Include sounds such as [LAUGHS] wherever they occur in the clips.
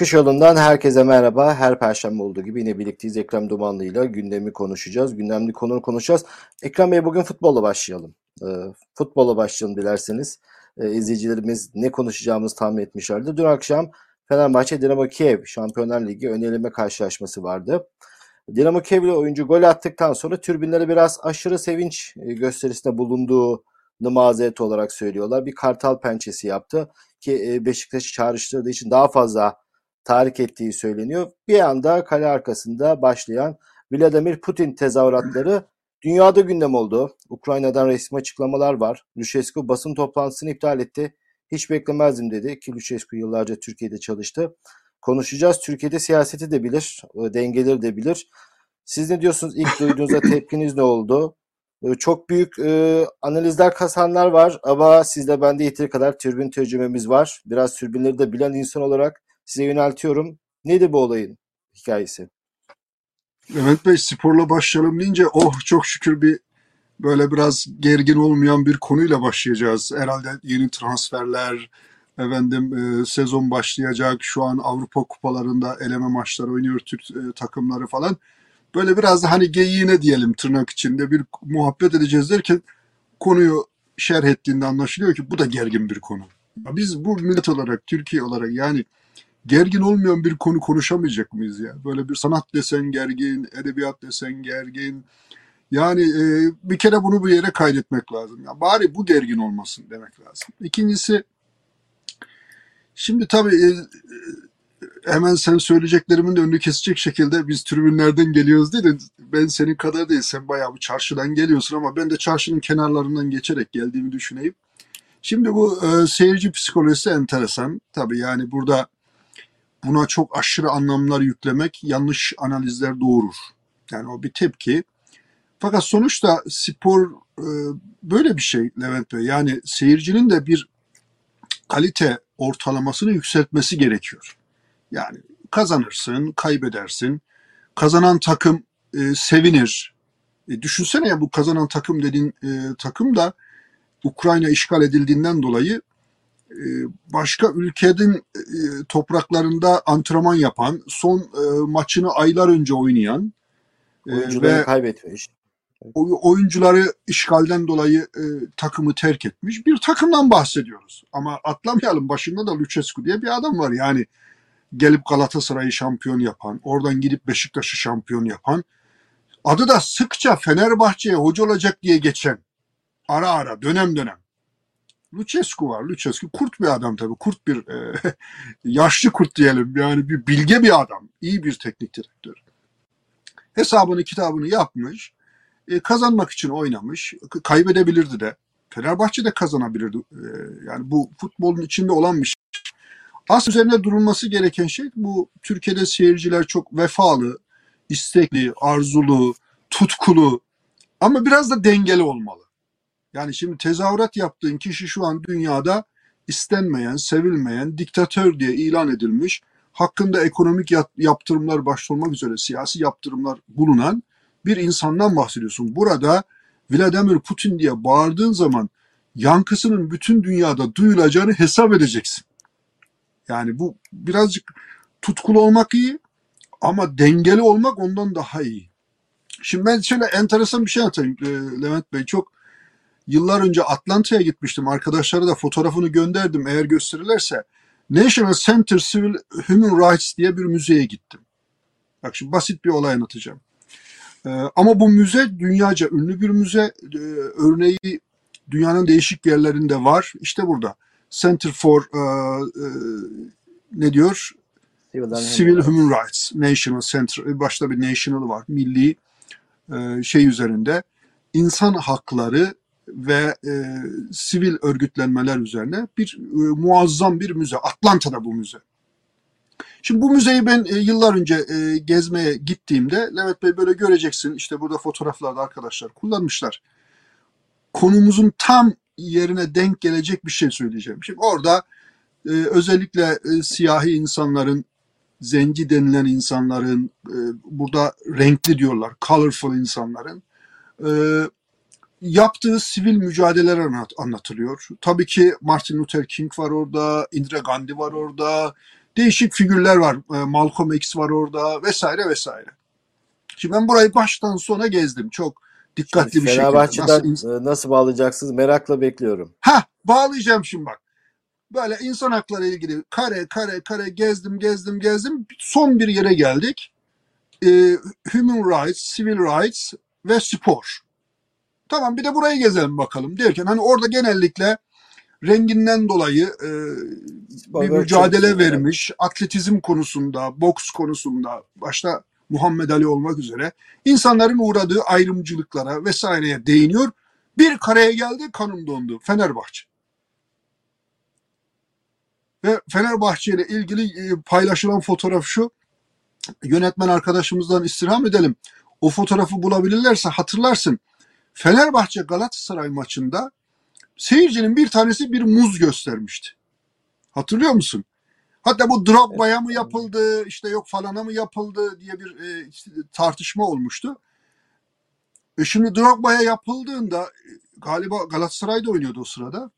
Çıkış yolundan herkese merhaba. Her perşembe olduğu gibi yine birlikteyiz. Ekrem Dumanlı ile gündemi konuşacağız. Gündemli konu konuşacağız. Ekrem Bey bugün futbolla başlayalım. E, futbolla başlayalım dilerseniz. E, izleyicilerimiz ne konuşacağımızı tahmin etmişlerdi. Dün akşam Fenerbahçe Dinamo Kiev Şampiyonlar Ligi öneleme karşılaşması vardı. Dinamo Kiev'li oyuncu gol attıktan sonra türbinlere biraz aşırı sevinç e, gösterisinde bulunduğu mazeret olarak söylüyorlar. Bir kartal pençesi yaptı ki e, Beşiktaş'ı çağrıştırdığı için daha fazla tahrik ettiği söyleniyor. Bir anda kale arkasında başlayan Vladimir Putin tezahüratları [CLEARS THROAT] dünyada gündem oldu. Ukrayna'dan resmi açıklamalar var. Lüşescu basın toplantısını iptal etti. Hiç beklemezdim dedi ki Lüşescu yıllarca Türkiye'de çalıştı. Konuşacağız. Türkiye'de siyaseti de bilir, dengeleri de bilir. Siz ne diyorsunuz? İlk duyduğunuzda [CLEARS THROAT] tepkiniz ne oldu? Çok büyük e, analizler kasanlar var ama sizde bende yeteri kadar türbin tecrübemiz var. Biraz türbinleri de bilen insan olarak size yöneltiyorum. Nedir bu olayın hikayesi? Levent Bey sporla başlayalım deyince oh çok şükür bir böyle biraz gergin olmayan bir konuyla başlayacağız. Herhalde yeni transferler, efendim e, sezon başlayacak. Şu an Avrupa kupalarında eleme maçları oynuyor Türk e, takımları falan. Böyle biraz da hani geyiğine diyelim tırnak içinde bir muhabbet edeceğiz derken konuyu şerh ettiğinde anlaşılıyor ki bu da gergin bir konu. Biz bu millet olarak, Türkiye olarak yani gergin olmayan bir konu konuşamayacak mıyız ya? Böyle bir sanat desen gergin, edebiyat desen gergin. Yani e, bir kere bunu bir yere kaydetmek lazım. Ya bari bu gergin olmasın demek lazım. İkincisi şimdi tabii e, hemen sen söyleyeceklerimin de önünü kesecek şekilde biz tribünlerden geliyoruz değil Ben senin kadar değil. Sen bayağı bu çarşıdan geliyorsun ama ben de çarşının kenarlarından geçerek geldiğimi düşüneyim. Şimdi bu e, seyirci psikolojisi enteresan. Tabii yani burada buna çok aşırı anlamlar yüklemek yanlış analizler doğurur. Yani o bir tepki. Fakat sonuçta spor e, böyle bir şey Levent Bey. Yani seyircinin de bir kalite ortalamasını yükseltmesi gerekiyor. Yani kazanırsın, kaybedersin. Kazanan takım e, sevinir. E, düşünsene ya bu kazanan takım dediğin e, takım da Ukrayna işgal edildiğinden dolayı başka ülkenin e, topraklarında antrenman yapan, son e, maçını aylar önce oynayan ve kaybetmiş. Oyuncuları işgalden dolayı takımı terk etmiş bir takımdan bahsediyoruz. Ama atlamayalım başında da Lucescu diye bir adam var. Yani gelip Galatasaray'ı şampiyon yapan, oradan gidip Beşiktaş'ı şampiyon yapan, adı da sıkça Fenerbahçe'ye hoca olacak diye geçen, ara ara, dönem dönem. Lucescu var. Lucescu kurt bir adam tabii. Kurt bir e, [LAUGHS] yaşlı kurt diyelim. Yani bir bilge bir adam. iyi bir teknik direktör. Hesabını kitabını yapmış. E, kazanmak için oynamış. Kaybedebilirdi de. Fenerbahçe de kazanabilirdi. E, yani bu futbolun içinde olan bir şey. Aslında üzerine durulması gereken şey bu Türkiye'de seyirciler çok vefalı, istekli, arzulu, tutkulu ama biraz da dengeli olmalı. Yani şimdi tezahürat yaptığın kişi şu an dünyada istenmeyen, sevilmeyen, diktatör diye ilan edilmiş, hakkında ekonomik yaptırımlar başta olmak üzere siyasi yaptırımlar bulunan bir insandan bahsediyorsun. Burada Vladimir Putin diye bağırdığın zaman yankısının bütün dünyada duyulacağını hesap edeceksin. Yani bu birazcık tutkulu olmak iyi ama dengeli olmak ondan daha iyi. Şimdi ben şöyle enteresan bir şey anlatayım e, Levent Bey. Çok yıllar önce Atlanta'ya gitmiştim. Arkadaşlara da fotoğrafını gönderdim eğer gösterirlerse. National Center Civil Human Rights diye bir müzeye gittim. Bak şimdi basit bir olay anlatacağım. Ee, ama bu müze dünyaca ünlü bir müze. Ee, örneği dünyanın değişik yerlerinde var. İşte burada. Center for uh, uh, ne diyor? Civil, Civil Human Rights National Center. Başta bir national var. Milli e, şey üzerinde. insan hakları ve e, sivil örgütlenmeler üzerine bir e, muazzam bir müze. Atlanta'da bu müze. Şimdi bu müzeyi ben e, yıllar önce e, gezmeye gittiğimde Levent Bey böyle göreceksin. İşte burada fotoğraflarda arkadaşlar kullanmışlar. Konumuzun tam yerine denk gelecek bir şey söyleyeceğim. Şimdi orada e, özellikle e, siyahi insanların, zenci denilen insanların, e, burada renkli diyorlar, colorful insanların e, yaptığı sivil mücadeleler anlat, anlatılıyor. Tabii ki Martin Luther King var orada, Indira Gandhi var orada, Değişik figürler var. E, Malcolm X var orada vesaire vesaire. Şimdi ben burayı baştan sona gezdim. Çok dikkatli Şimdi bir şekilde. Fenerbahçe'den Nasıl, e, nasıl bağlayacaksınız? Merakla bekliyorum. ha bağlayacağım şimdi bak. Böyle insan hakları ilgili kare kare kare gezdim gezdim gezdim. Son bir yere geldik. Ee, human rights, civil rights ve spor. Tamam bir de burayı gezelim bakalım derken hani orada genellikle renginden dolayı e, bir mücadele vermiş. Atletizm konusunda, boks konusunda başta Muhammed Ali olmak üzere insanların uğradığı ayrımcılıklara vesaireye değiniyor. Bir kareye geldi kanım dondu. Fenerbahçe. Ve Fenerbahçe ile ilgili e, paylaşılan fotoğraf şu. Yönetmen arkadaşımızdan istirham edelim. O fotoğrafı bulabilirlerse hatırlarsın. Fenerbahçe Galatasaray maçında seyircinin bir tanesi bir muz göstermişti. Hatırlıyor musun? Hatta bu Drogba'ya mı yapıldı, işte yok falana mı yapıldı diye bir e, tartışma olmuştu. E şimdi Drogba'ya yapıldığında e, galiba Galatasaray'da oynuyordu o sırada.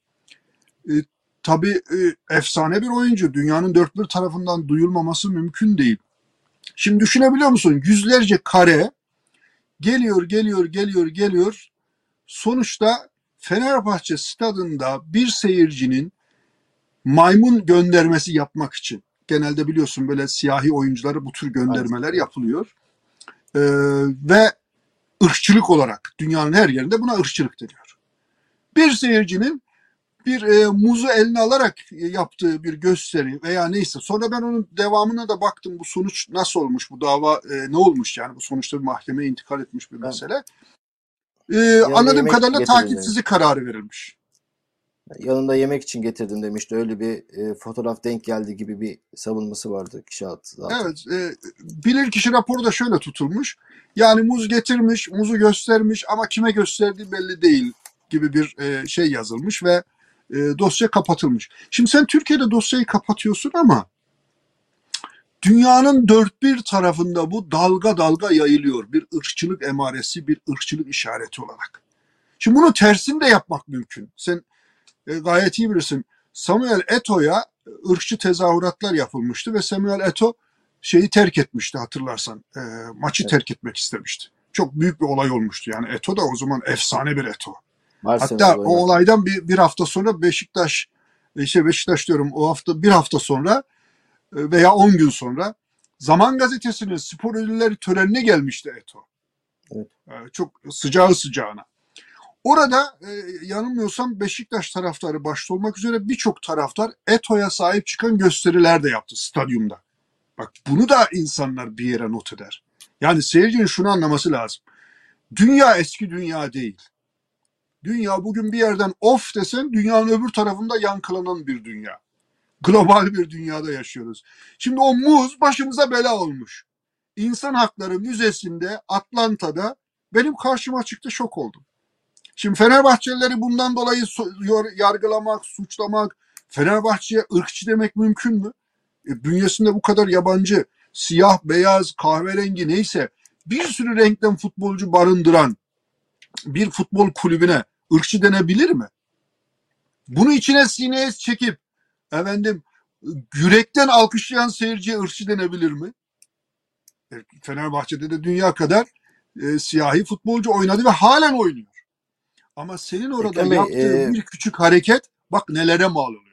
E, tabii e, efsane bir oyuncu. Dünyanın dört bir tarafından duyulmaması mümkün değil. Şimdi düşünebiliyor musun? Yüzlerce kare geliyor, geliyor, geliyor, geliyor. Sonuçta Fenerbahçe stadında bir seyircinin maymun göndermesi yapmak için genelde biliyorsun böyle siyahi oyunculara bu tür göndermeler yapılıyor. Ee, ve ırkçılık olarak dünyanın her yerinde buna ırkçılık deniyor. Bir seyircinin bir e, muzu eline alarak e, yaptığı bir gösteri veya neyse sonra ben onun devamına da baktım bu sonuç nasıl olmuş bu dava e, ne olmuş yani bu sonuçta bir mahkemeye intikal etmiş bir Evet. Mesele. E, anladığım yemek kadarıyla getirin takipsizlik kararı verilmiş. Yanında yemek için getirdim demişti. Öyle bir e, fotoğraf denk geldi gibi bir savunması vardı kişi altı zaten. Evet, e, bilirkişi raporu da şöyle tutulmuş. Yani muz getirmiş, muzu göstermiş ama kime gösterdiği belli değil gibi bir e, şey yazılmış ve e, dosya kapatılmış. Şimdi sen Türkiye'de dosyayı kapatıyorsun ama dünyanın dört bir tarafında bu dalga dalga yayılıyor. Bir ırkçılık emaresi, bir ırkçılık işareti olarak. Şimdi bunun tersini de yapmak mümkün. Sen e, gayet iyi bilirsin. Samuel Eto'ya ırkçı tezahüratlar yapılmıştı ve Samuel Eto şeyi terk etmişti hatırlarsan. E, maçı Evet. terk etmek istemişti. Çok büyük bir olay olmuştu. Yani Eto da o zaman efsane bir Eto. Barcelona'da Hatta o oynadı. olaydan bir, bir hafta sonra Beşiktaş, işte Beşiktaş diyorum o hafta bir hafta sonra e, veya 10 gün sonra Zaman Gazetesi'nin spor ödülleri törenine gelmişti Eto. Evet. E, Çok sıcağı sıcağına. Orada e, yanılmıyorsam Beşiktaş taraftarı başta olmak üzere birçok taraftar Eto'ya sahip çıkan gösteriler de yaptı stadyumda. Bak bunu da insanlar bir yere not eder. Yani seyircinin şunu anlaması lazım. Dünya eski dünya değil. Dünya bugün bir yerden off desen dünyanın öbür tarafında yankılanan bir dünya. Global bir dünyada yaşıyoruz. Şimdi o muz başımıza bela olmuş. İnsan Hakları Müzesi'nde Atlanta'da benim karşıma çıktı şok oldum. Şimdi Fenerbahçelileri bundan dolayı yargılamak, suçlamak, Fenerbahçe'ye ırkçı demek mümkün mü? E, bünyesinde bu kadar yabancı, siyah, beyaz, kahverengi neyse bir sürü renkten futbolcu barındıran bir futbol kulübüne ırkçı denebilir mi? Bunu içine sineye çekip efendim yürekten alkışlayan seyirciye ırkçı denebilir mi? E, Fenerbahçe'de de dünya kadar e, siyahi futbolcu oynadı ve halen oynuyor. Ama senin orada Ekrem Bey, yaptığın e, bir küçük hareket bak nelere mal oluyor.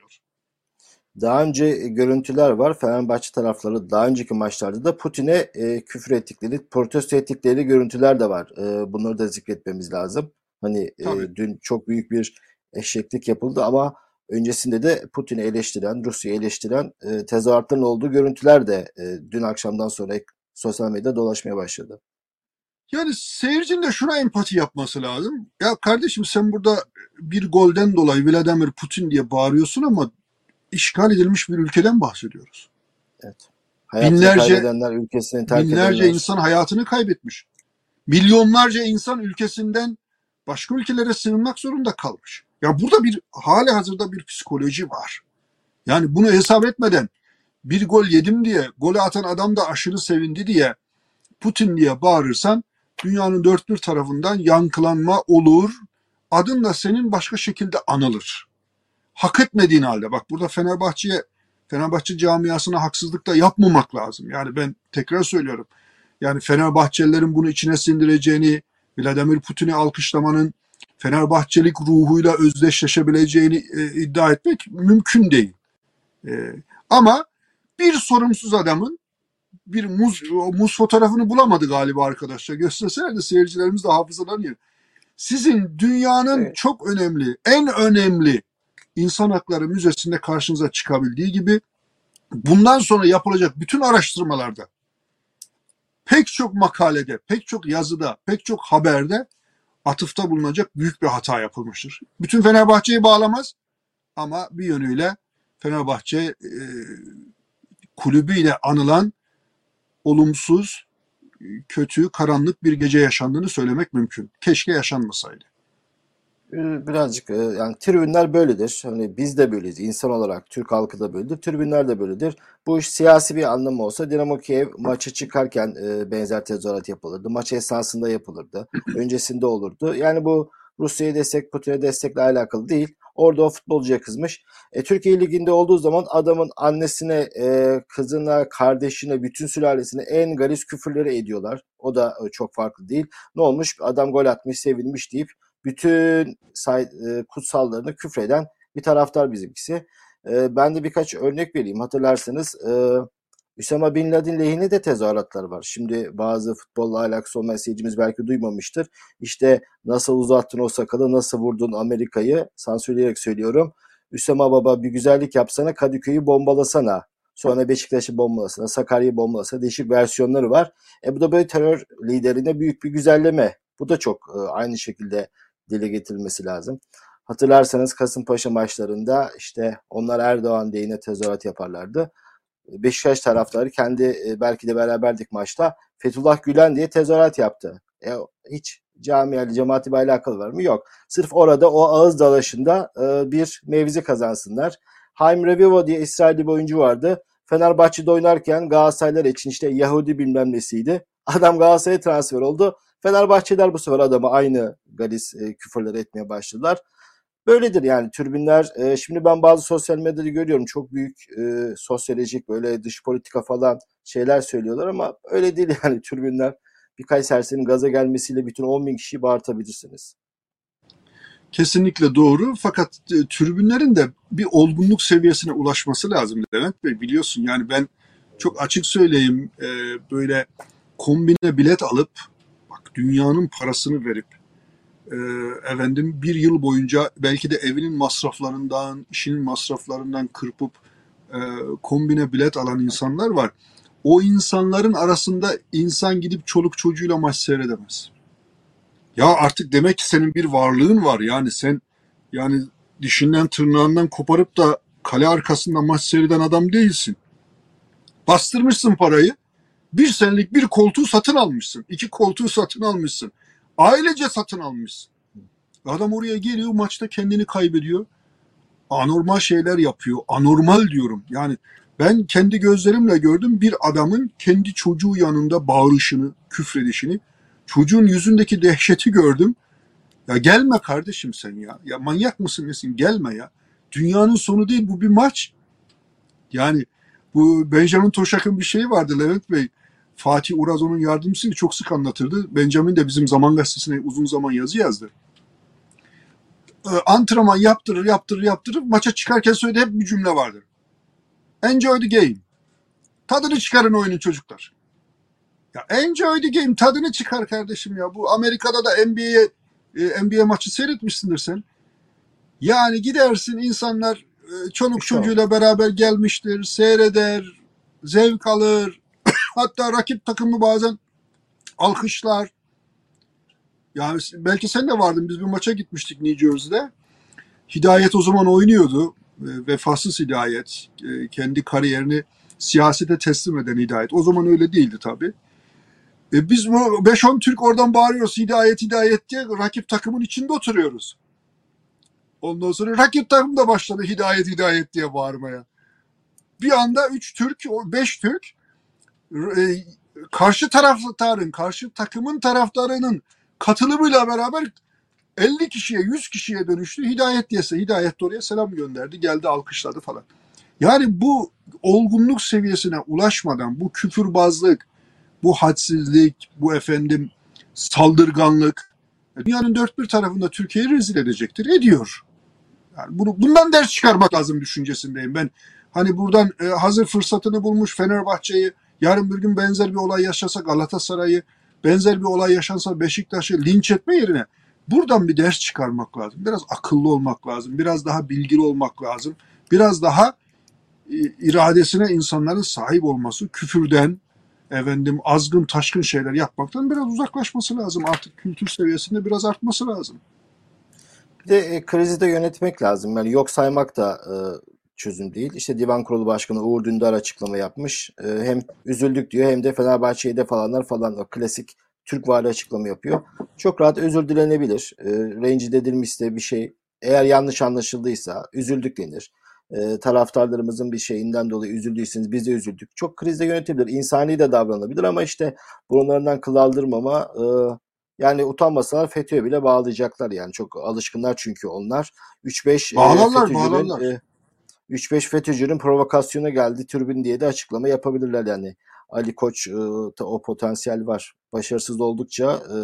Daha önce görüntüler var. Fenerbahçe tarafları daha önceki maçlarda da Putin'e e, küfür ettikleri, protesto ettikleri görüntüler de var. E, bunları da zikretmemiz lazım. Hani e, Tabii. dün çok büyük bir eşeklik yapıldı ama öncesinde de Putin'i eleştiren, Rusya'yı eleştiren e, tezahüratların olduğu görüntüler de e, dün akşamdan sonra sosyal medyada dolaşmaya başladı. Yani seyircinin de şuna empati yapması lazım. Ya kardeşim sen burada bir golden dolayı Vladimir Putin diye bağırıyorsun ama işgal edilmiş bir ülkeden bahsediyoruz. Evet. Hayatını Binlerce- kaybedenler, ülkesini terk Binlerce edenler. insan hayatını kaybetmiş. Milyonlarca insan ülkesinden başka ülkelere sığınmak zorunda kalmış. Ya burada bir hali hazırda bir psikoloji var. Yani bunu hesap etmeden bir gol yedim diye, golü atan adam da aşırı sevindi diye Putin diye bağırırsan dünyanın dört bir tarafından yankılanma olur. Adın da senin başka şekilde anılır. Hak etmediğin halde bak burada Fenerbahçe'ye Fenerbahçe camiasına haksızlık da yapmamak lazım. Yani ben tekrar söylüyorum. Yani Fenerbahçelilerin bunu içine sindireceğini, Vladimir Putin'i alkışlamanın Fenerbahçelik ruhuyla özdeşleşebileceğini e, iddia etmek mümkün değil. E, ama bir sorumsuz adamın bir muz, muz fotoğrafını bulamadı galiba arkadaşlar. Gösterselerdi seyircilerimiz de hafızalanıyor. Sizin dünyanın evet. çok önemli, en önemli insan hakları müzesinde karşınıza çıkabildiği gibi bundan sonra yapılacak bütün araştırmalarda pek çok makalede, pek çok yazıda, pek çok haberde atıfta bulunacak büyük bir hata yapılmıştır. Bütün Fenerbahçe'yi bağlamaz ama bir yönüyle Fenerbahçe e, kulübüyle anılan olumsuz, kötü, karanlık bir gece yaşandığını söylemek mümkün. Keşke yaşanmasaydı. Ee, birazcık e, yani tribünler böyledir. Hani biz de böyleyiz. İnsan olarak Türk halkı da böyledir. Tribünler de böyledir. Bu iş siyasi bir anlamı olsa Dinamo Kiev maçı çıkarken e, benzer tezahürat yapılırdı. Maç esnasında yapılırdı. [CLEARS THROAT] Öncesinde olurdu. Yani bu Rusya'ya destek, Putin'e destekle alakalı değil. Orada o futbolcuya kızmış. E, Türkiye Ligi'nde olduğu zaman adamın annesine, e, kızına, kardeşine, bütün sülalesine en gariz küfürleri ediyorlar. O da e, çok farklı değil. Ne olmuş? Adam gol atmış, sevinmiş deyip bütün say, e, kutsallarını küfreden bir taraftar bizimkisi. E, ben de birkaç örnek vereyim. Hatırlarsanız e, Üsama Bin Laden lehine de tezahüratlar var. Şimdi bazı futbolla alakası olmayan seyircimiz belki duymamıştır. İşte nasıl uzattın o sakalı, nasıl vurdun Amerika'yı sansürleyerek söylüyorum. Üsama Baba bir güzellik yapsana Kadıköy'ü bombalasana. Sonra Beşiktaş'ı bombalasana, Sakarya'yı bombalasana değişik versiyonları var. E bu da böyle terör liderine büyük bir güzelleme. Bu da çok e, aynı şekilde dile getirilmesi lazım. Hatırlarsanız Kasımpaşa maçlarında işte onlar Erdoğan diye yine tezahürat yaparlardı. Beşiktaş taraftarı kendi e, belki de beraberdik maçta Fethullah Gülen diye tezahürat yaptı. E, hiç camiayla cemaati alakalı var mı? Yok. Sırf orada o ağız dalaşında e, bir mevzi kazansınlar. Haim Revivo diye İsrailli bir oyuncu vardı. Fenerbahçe'de oynarken Galatasaraylar için işte Yahudi bilmem nesiydi. Adam Galatasaray'a transfer oldu. Fenerbahçeler bu sefer adamı aynı galis e, küfürleri etmeye başladılar. Böyledir yani türbinler. E, şimdi ben bazı sosyal medyada görüyorum çok büyük e, sosyolojik böyle dış politika falan şeyler söylüyorlar ama öyle değil [LAUGHS] yani türbinler. Birkaç serserinin gaza gelmesiyle bütün 10 bin kişiyi bağırtabilirsiniz. Kesinlikle doğru fakat e, türbünlerin de bir olgunluk seviyesine ulaşması lazım Levent Bey biliyorsun yani ben çok açık söyleyeyim e, böyle kombine bilet alıp dünyanın parasını verip e, efendim bir yıl boyunca belki de evinin masraflarından, işinin masraflarından kırpıp e, kombine bilet alan insanlar var. O insanların arasında insan gidip çoluk çocuğuyla maç seyredemez. Ya artık demek ki senin bir varlığın var. Yani sen yani dişinden tırnağından koparıp da kale arkasında maç seyreden adam değilsin. Bastırmışsın parayı. Bir senelik bir koltuğu satın almışsın. iki koltuğu satın almışsın. Ailece satın almışsın. Adam oraya geliyor maçta kendini kaybediyor. Anormal şeyler yapıyor. Anormal diyorum. Yani ben kendi gözlerimle gördüm bir adamın kendi çocuğu yanında bağırışını, küfredişini. Çocuğun yüzündeki dehşeti gördüm. Ya gelme kardeşim sen ya. Ya manyak mısın nesin? Gelme ya. Dünyanın sonu değil bu bir maç. Yani bu Benjamin Toşak'ın bir şeyi vardı Levent Bey. Fatih Urazo'nun yardımcısıydı. Çok sık anlatırdı. Benjamin de bizim Zaman Gazetesi'ne uzun zaman yazı yazdı. Ee, antrenman yaptırır, yaptırır, yaptırır. Maça çıkarken söylediği hep bir cümle vardır. Enjoy the game. Tadını çıkarın oyunun çocuklar. Ya enjoy the game. Tadını çıkar kardeşim ya. Bu Amerika'da da NBA e, NBA maçı seyretmişsindir sen. Yani gidersin insanlar e, çoluk çocuğuyla beraber gelmiştir, seyreder, zevk alır, Hatta rakip takımı bazen alkışlar. Yani belki sen de vardın. Biz bir maça gitmiştik New Jersey'de. Hidayet o zaman oynuyordu. Vefasız Hidayet. E, kendi kariyerini siyasete teslim eden Hidayet. O zaman öyle değildi tabii. E biz bu 5-10 Türk oradan bağırıyoruz Hidayet Hidayet diye rakip takımın içinde oturuyoruz. Ondan sonra rakip takım da başladı Hidayet Hidayet diye bağırmaya. Bir anda 3 Türk, 5 Türk e, karşı taraftarın, karşı takımın taraftarının katılımıyla beraber 50 kişiye, 100 kişiye dönüştü. Hidayet diyese, Hidayet de oraya selam gönderdi. Geldi alkışladı falan. Yani bu olgunluk seviyesine ulaşmadan bu küfürbazlık, bu hadsizlik, bu efendim saldırganlık dünyanın dört bir tarafında Türkiye'yi rezil edecektir. Ediyor. Yani bunu, bundan ders çıkarmak lazım düşüncesindeyim. Ben hani buradan e, hazır fırsatını bulmuş Fenerbahçe'yi yarın bir gün benzer bir olay yaşasa Galatasaray'ı benzer bir olay yaşansa Beşiktaş'ı linç etme yerine buradan bir ders çıkarmak lazım. Biraz akıllı olmak lazım. Biraz daha bilgili olmak lazım. Biraz daha e, iradesine insanların sahip olması, küfürden, efendim azgın taşkın şeyler yapmaktan biraz uzaklaşması lazım. Artık kültür seviyesinde biraz artması lazım. Bir de e, krizi de yönetmek lazım. Yani yok saymak da e, çözüm değil. İşte Divan Kurulu Başkanı Uğur Dündar açıklama yapmış. E, hem üzüldük diyor hem de Fenerbahçe'yi de falanlar falan o klasik Türk vari açıklama yapıyor. Çok rahat özür dilenebilir. E, rencide edilmişse bir şey eğer yanlış anlaşıldıysa üzüldük denir. E, taraftarlarımızın bir şeyinden dolayı üzüldüyseniz biz de üzüldük. Çok krizde yönetebilir. insani de davranabilir ama işte burunlarından kıl aldırmama e, yani utanmasalar FETÖ'ye bile bağlayacaklar yani. Çok alışkınlar çünkü onlar. 3-5 bağlarlar, e, bağlarlar. E, 3-5 FETÖ'cünün provokasyona geldi türbün diye de açıklama yapabilirler yani. Ali Koç e, o potansiyel var. Başarısız oldukça e,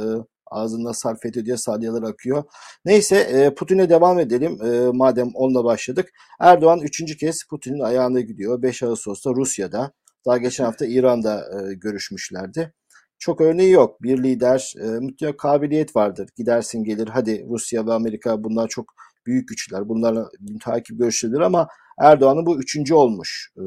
ağzından sarf ediyor diye salyalar akıyor. Neyse e, Putin'e devam edelim. E, madem onunla başladık. Erdoğan üçüncü kez Putin'in ayağına gidiyor. 5 Ağustos'ta Rusya'da. Daha geçen hafta İran'da e, görüşmüşlerdi. Çok örneği yok. Bir lider e, mutlaka kabiliyet vardır. Gidersin gelir hadi Rusya ve Amerika bunlar çok büyük güçler. Bunlarla takip görüşülür ama Erdoğan'ın bu üçüncü olmuş. E,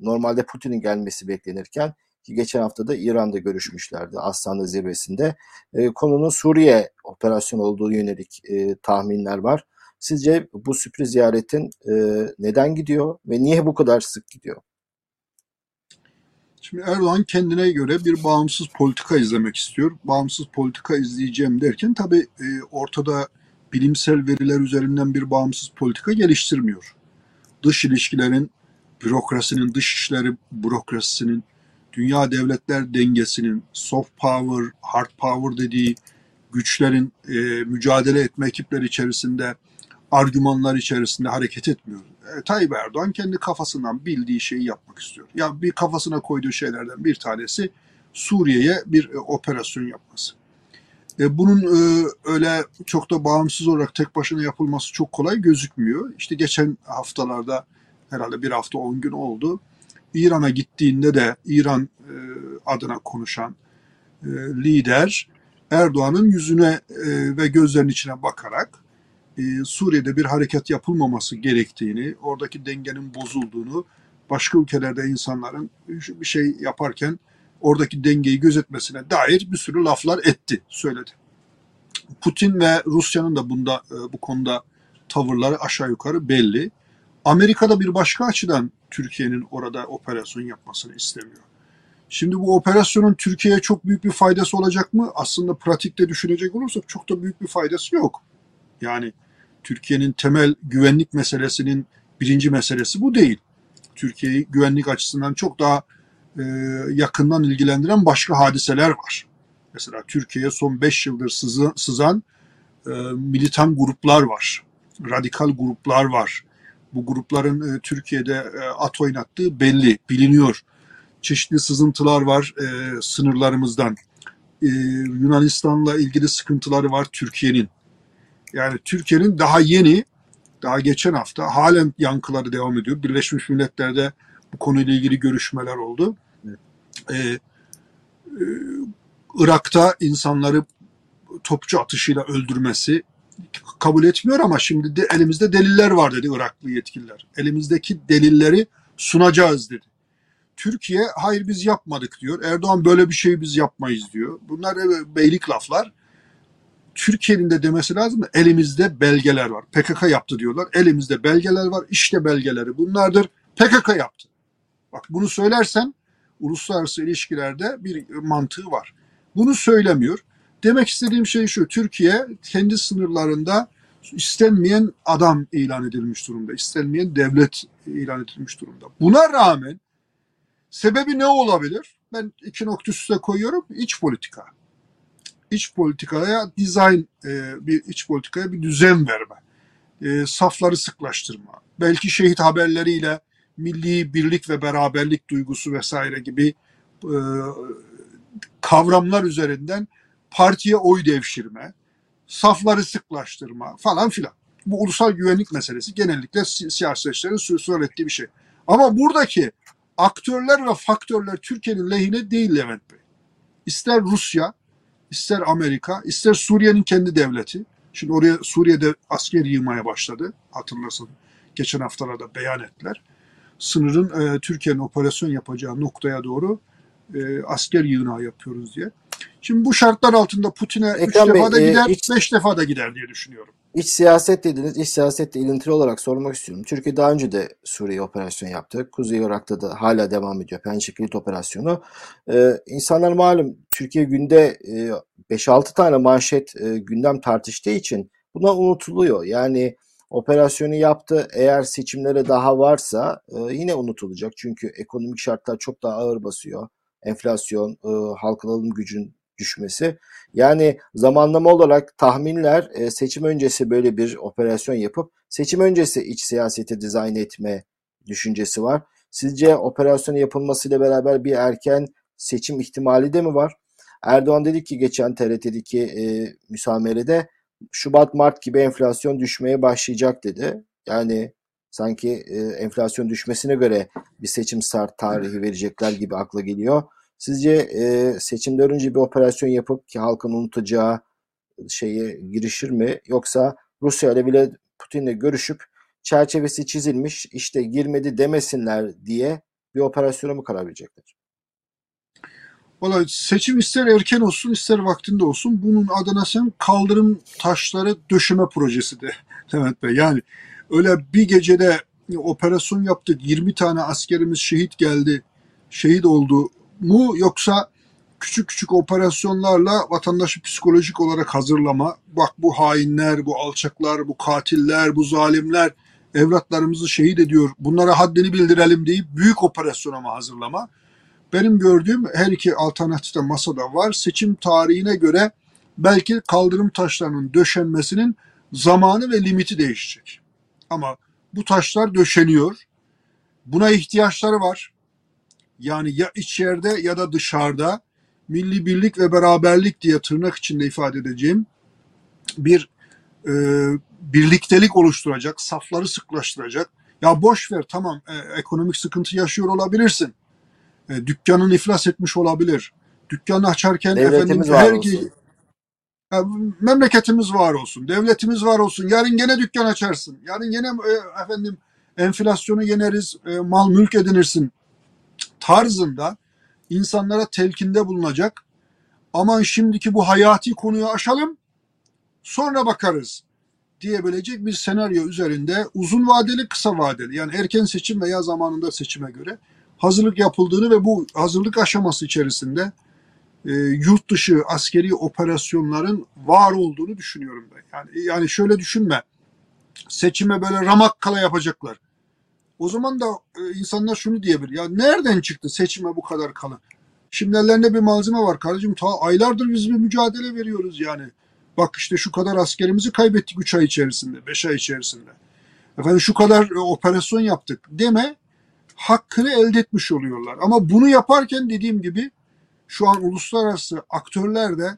normalde Putin'in gelmesi beklenirken ki geçen hafta da İran'da görüşmüşlerdi Aslanlı zirvesinde. E, konunun Suriye operasyonu olduğu yönelik e, tahminler var. Sizce bu sürpriz ziyaretin e, neden gidiyor ve niye bu kadar sık gidiyor? Şimdi Erdoğan kendine göre bir bağımsız politika izlemek istiyor. Bağımsız politika izleyeceğim derken tabii e, ortada bilimsel veriler üzerinden bir bağımsız politika geliştirmiyor. Dış ilişkilerin, bürokrasinin, dış işleri bürokrasisinin, dünya devletler dengesinin, soft power, hard power dediği güçlerin e, mücadele etme ekipleri içerisinde, argümanlar içerisinde hareket etmiyor. E, Tayyip Erdoğan kendi kafasından bildiği şeyi yapmak istiyor. Ya bir kafasına koyduğu şeylerden bir tanesi Suriye'ye bir e, operasyon yapması. E, bunun e, öyle çok da bağımsız olarak tek başına yapılması çok kolay gözükmüyor. İşte geçen haftalarda herhalde bir hafta on gün oldu. İran'a gittiğinde de İran e, adına konuşan e, lider Erdoğan'ın yüzüne e, ve gözlerinin içine bakarak e, Suriye'de bir hareket yapılmaması gerektiğini, oradaki dengenin bozulduğunu, başka ülkelerde insanların bir şey yaparken oradaki dengeyi gözetmesine dair bir sürü laflar etti, söyledi. Putin ve Rusya'nın da bunda e, bu konuda tavırları aşağı yukarı belli. Amerika'da bir başka açıdan Türkiye'nin orada operasyon yapmasını istemiyor. Şimdi bu operasyonun Türkiye'ye çok büyük bir faydası olacak mı? Aslında pratikte düşünecek olursak çok da büyük bir faydası yok. Yani Türkiye'nin temel güvenlik meselesinin birinci meselesi bu değil. Türkiye'yi güvenlik açısından çok daha yakından ilgilendiren başka hadiseler var. Mesela Türkiye'ye son 5 yıldır sızan, sızan e, militan gruplar var. Radikal gruplar var. Bu grupların e, Türkiye'de e, at oynattığı belli, biliniyor. Çeşitli sızıntılar var e, sınırlarımızdan. E, Yunanistan'la ilgili sıkıntıları var Türkiye'nin. Yani Türkiye'nin daha yeni, daha geçen hafta halen yankıları devam ediyor. Birleşmiş Milletler'de bu konuyla ilgili görüşmeler oldu. Ee, e, Irak'ta insanları topçu atışıyla öldürmesi kabul etmiyor ama şimdi de elimizde deliller var dedi Iraklı yetkililer. Elimizdeki delilleri sunacağız dedi. Türkiye hayır biz yapmadık diyor. Erdoğan böyle bir şeyi biz yapmayız diyor. Bunlar beylik laflar. Türkiye'nin de demesi lazım da elimizde belgeler var. PKK yaptı diyorlar. Elimizde belgeler var. İşte belgeleri bunlardır. PKK yaptı. Bak bunu söylersen uluslararası ilişkilerde bir mantığı var. Bunu söylemiyor. Demek istediğim şey şu. Türkiye kendi sınırlarında istenmeyen adam ilan edilmiş durumda. İstenmeyen devlet ilan edilmiş durumda. Buna rağmen sebebi ne olabilir? Ben iki nokta üstüne koyuyorum. İç politika iç politikaya dizayn, e, bir iç politikaya bir düzen verme, e, safları sıklaştırma, belki şehit haberleriyle milli birlik ve beraberlik duygusu vesaire gibi e, kavramlar üzerinden partiye oy devşirme, safları sıklaştırma falan filan. Bu ulusal güvenlik meselesi genellikle si siyasetçilerin sürsüz ettiği bir şey. Ama buradaki aktörler ve faktörler Türkiye'nin lehine değil Levent Bey. İster Rusya, ister Amerika, ister Suriye'nin kendi devleti. Şimdi oraya Suriye'de asker yığmaya başladı. Hatırlasın geçen haftalarda beyan ettiler. Sınırın e, Türkiye'nin operasyon yapacağı noktaya doğru e, asker yığınağı yapıyoruz diye. Şimdi bu şartlar altında Putin'e 3 defa da e, gider, 5 e, defa da gider diye düşünüyorum. İç siyaset dediniz. İç siyasetle ilintili olarak sormak istiyorum. Türkiye daha önce de Suriye operasyon yaptı. Kuzey Irak'ta da hala devam ediyor. Pençe Kilit operasyonu. Ee, insanlar malum Türkiye günde e, 5-6 tane manşet e, gündem tartıştığı için buna unutuluyor. Yani operasyonu yaptı. Eğer seçimlere daha varsa e, yine unutulacak. Çünkü ekonomik şartlar çok daha ağır basıyor. Enflasyon, e, halkın alım gücün düşmesi. Yani zamanlama olarak tahminler e, seçim öncesi böyle bir operasyon yapıp seçim öncesi iç siyaseti dizayn etme düşüncesi var. Sizce operasyon yapılmasıyla beraber bir erken seçim ihtimali de mi var? Erdoğan dedi ki geçen TRT'deki e, müsamerede Şubat-Mart gibi enflasyon düşmeye başlayacak dedi. Yani sanki e, enflasyon düşmesine göre bir seçim start tarihi verecekler gibi akla geliyor. Sizce e, seçimden önce bir operasyon yapıp ki halkın unutacağı şeye girişir mi? Yoksa Rusya ile bile Putin'le görüşüp çerçevesi çizilmiş işte girmedi demesinler diye bir operasyona mı karar verecekler? Valla seçim ister erken olsun ister vaktinde olsun bunun adına sen kaldırım taşları döşeme projesi de [LAUGHS] Levent Bey. Yani öyle bir gecede operasyon yaptık 20 tane askerimiz şehit geldi şehit oldu mu yoksa küçük küçük operasyonlarla vatandaşı psikolojik olarak hazırlama. Bak bu hainler, bu alçaklar, bu katiller, bu zalimler evlatlarımızı şehit ediyor. Bunlara haddini bildirelim deyip büyük operasyona mı hazırlama? Benim gördüğüm her iki alternatif de masada var. Seçim tarihine göre belki kaldırım taşlarının döşenmesinin zamanı ve limiti değişecek. Ama bu taşlar döşeniyor. Buna ihtiyaçları var yani ya içeride ya da dışarıda milli birlik ve beraberlik diye tırnak içinde ifade edeceğim bir e, birliktelik oluşturacak, safları sıklaştıracak. Ya boş ver tamam e, ekonomik sıkıntı yaşıyor olabilirsin. E, dükkanın iflas etmiş olabilir. Dükkanı açarken Devletimiz efendim her ki memleketimiz var olsun, devletimiz var olsun. Yarın gene dükkan açarsın. Yarın gene e, efendim enflasyonu yeneriz, e, mal mülk edinirsin tarzında insanlara telkinde bulunacak. Aman şimdiki bu hayati konuyu aşalım sonra bakarız diyebilecek bir senaryo üzerinde uzun vadeli kısa vadeli yani erken seçim veya zamanında seçime göre hazırlık yapıldığını ve bu hazırlık aşaması içerisinde e, yurt dışı askeri operasyonların var olduğunu düşünüyorum ben. Yani yani şöyle düşünme. Seçime böyle ramak kala yapacaklar. O zaman da e, insanlar şunu diyebilir. Ya nereden çıktı seçime bu kadar kalın? Şimdi ellerinde bir malzeme var kardeşim. Ta aylardır biz bir mücadele veriyoruz yani. Bak işte şu kadar askerimizi kaybettik 3 ay içerisinde, 5 ay içerisinde. Efendim şu kadar e, operasyon yaptık deme hakkını elde etmiş oluyorlar. Ama bunu yaparken dediğim gibi şu an uluslararası aktörler de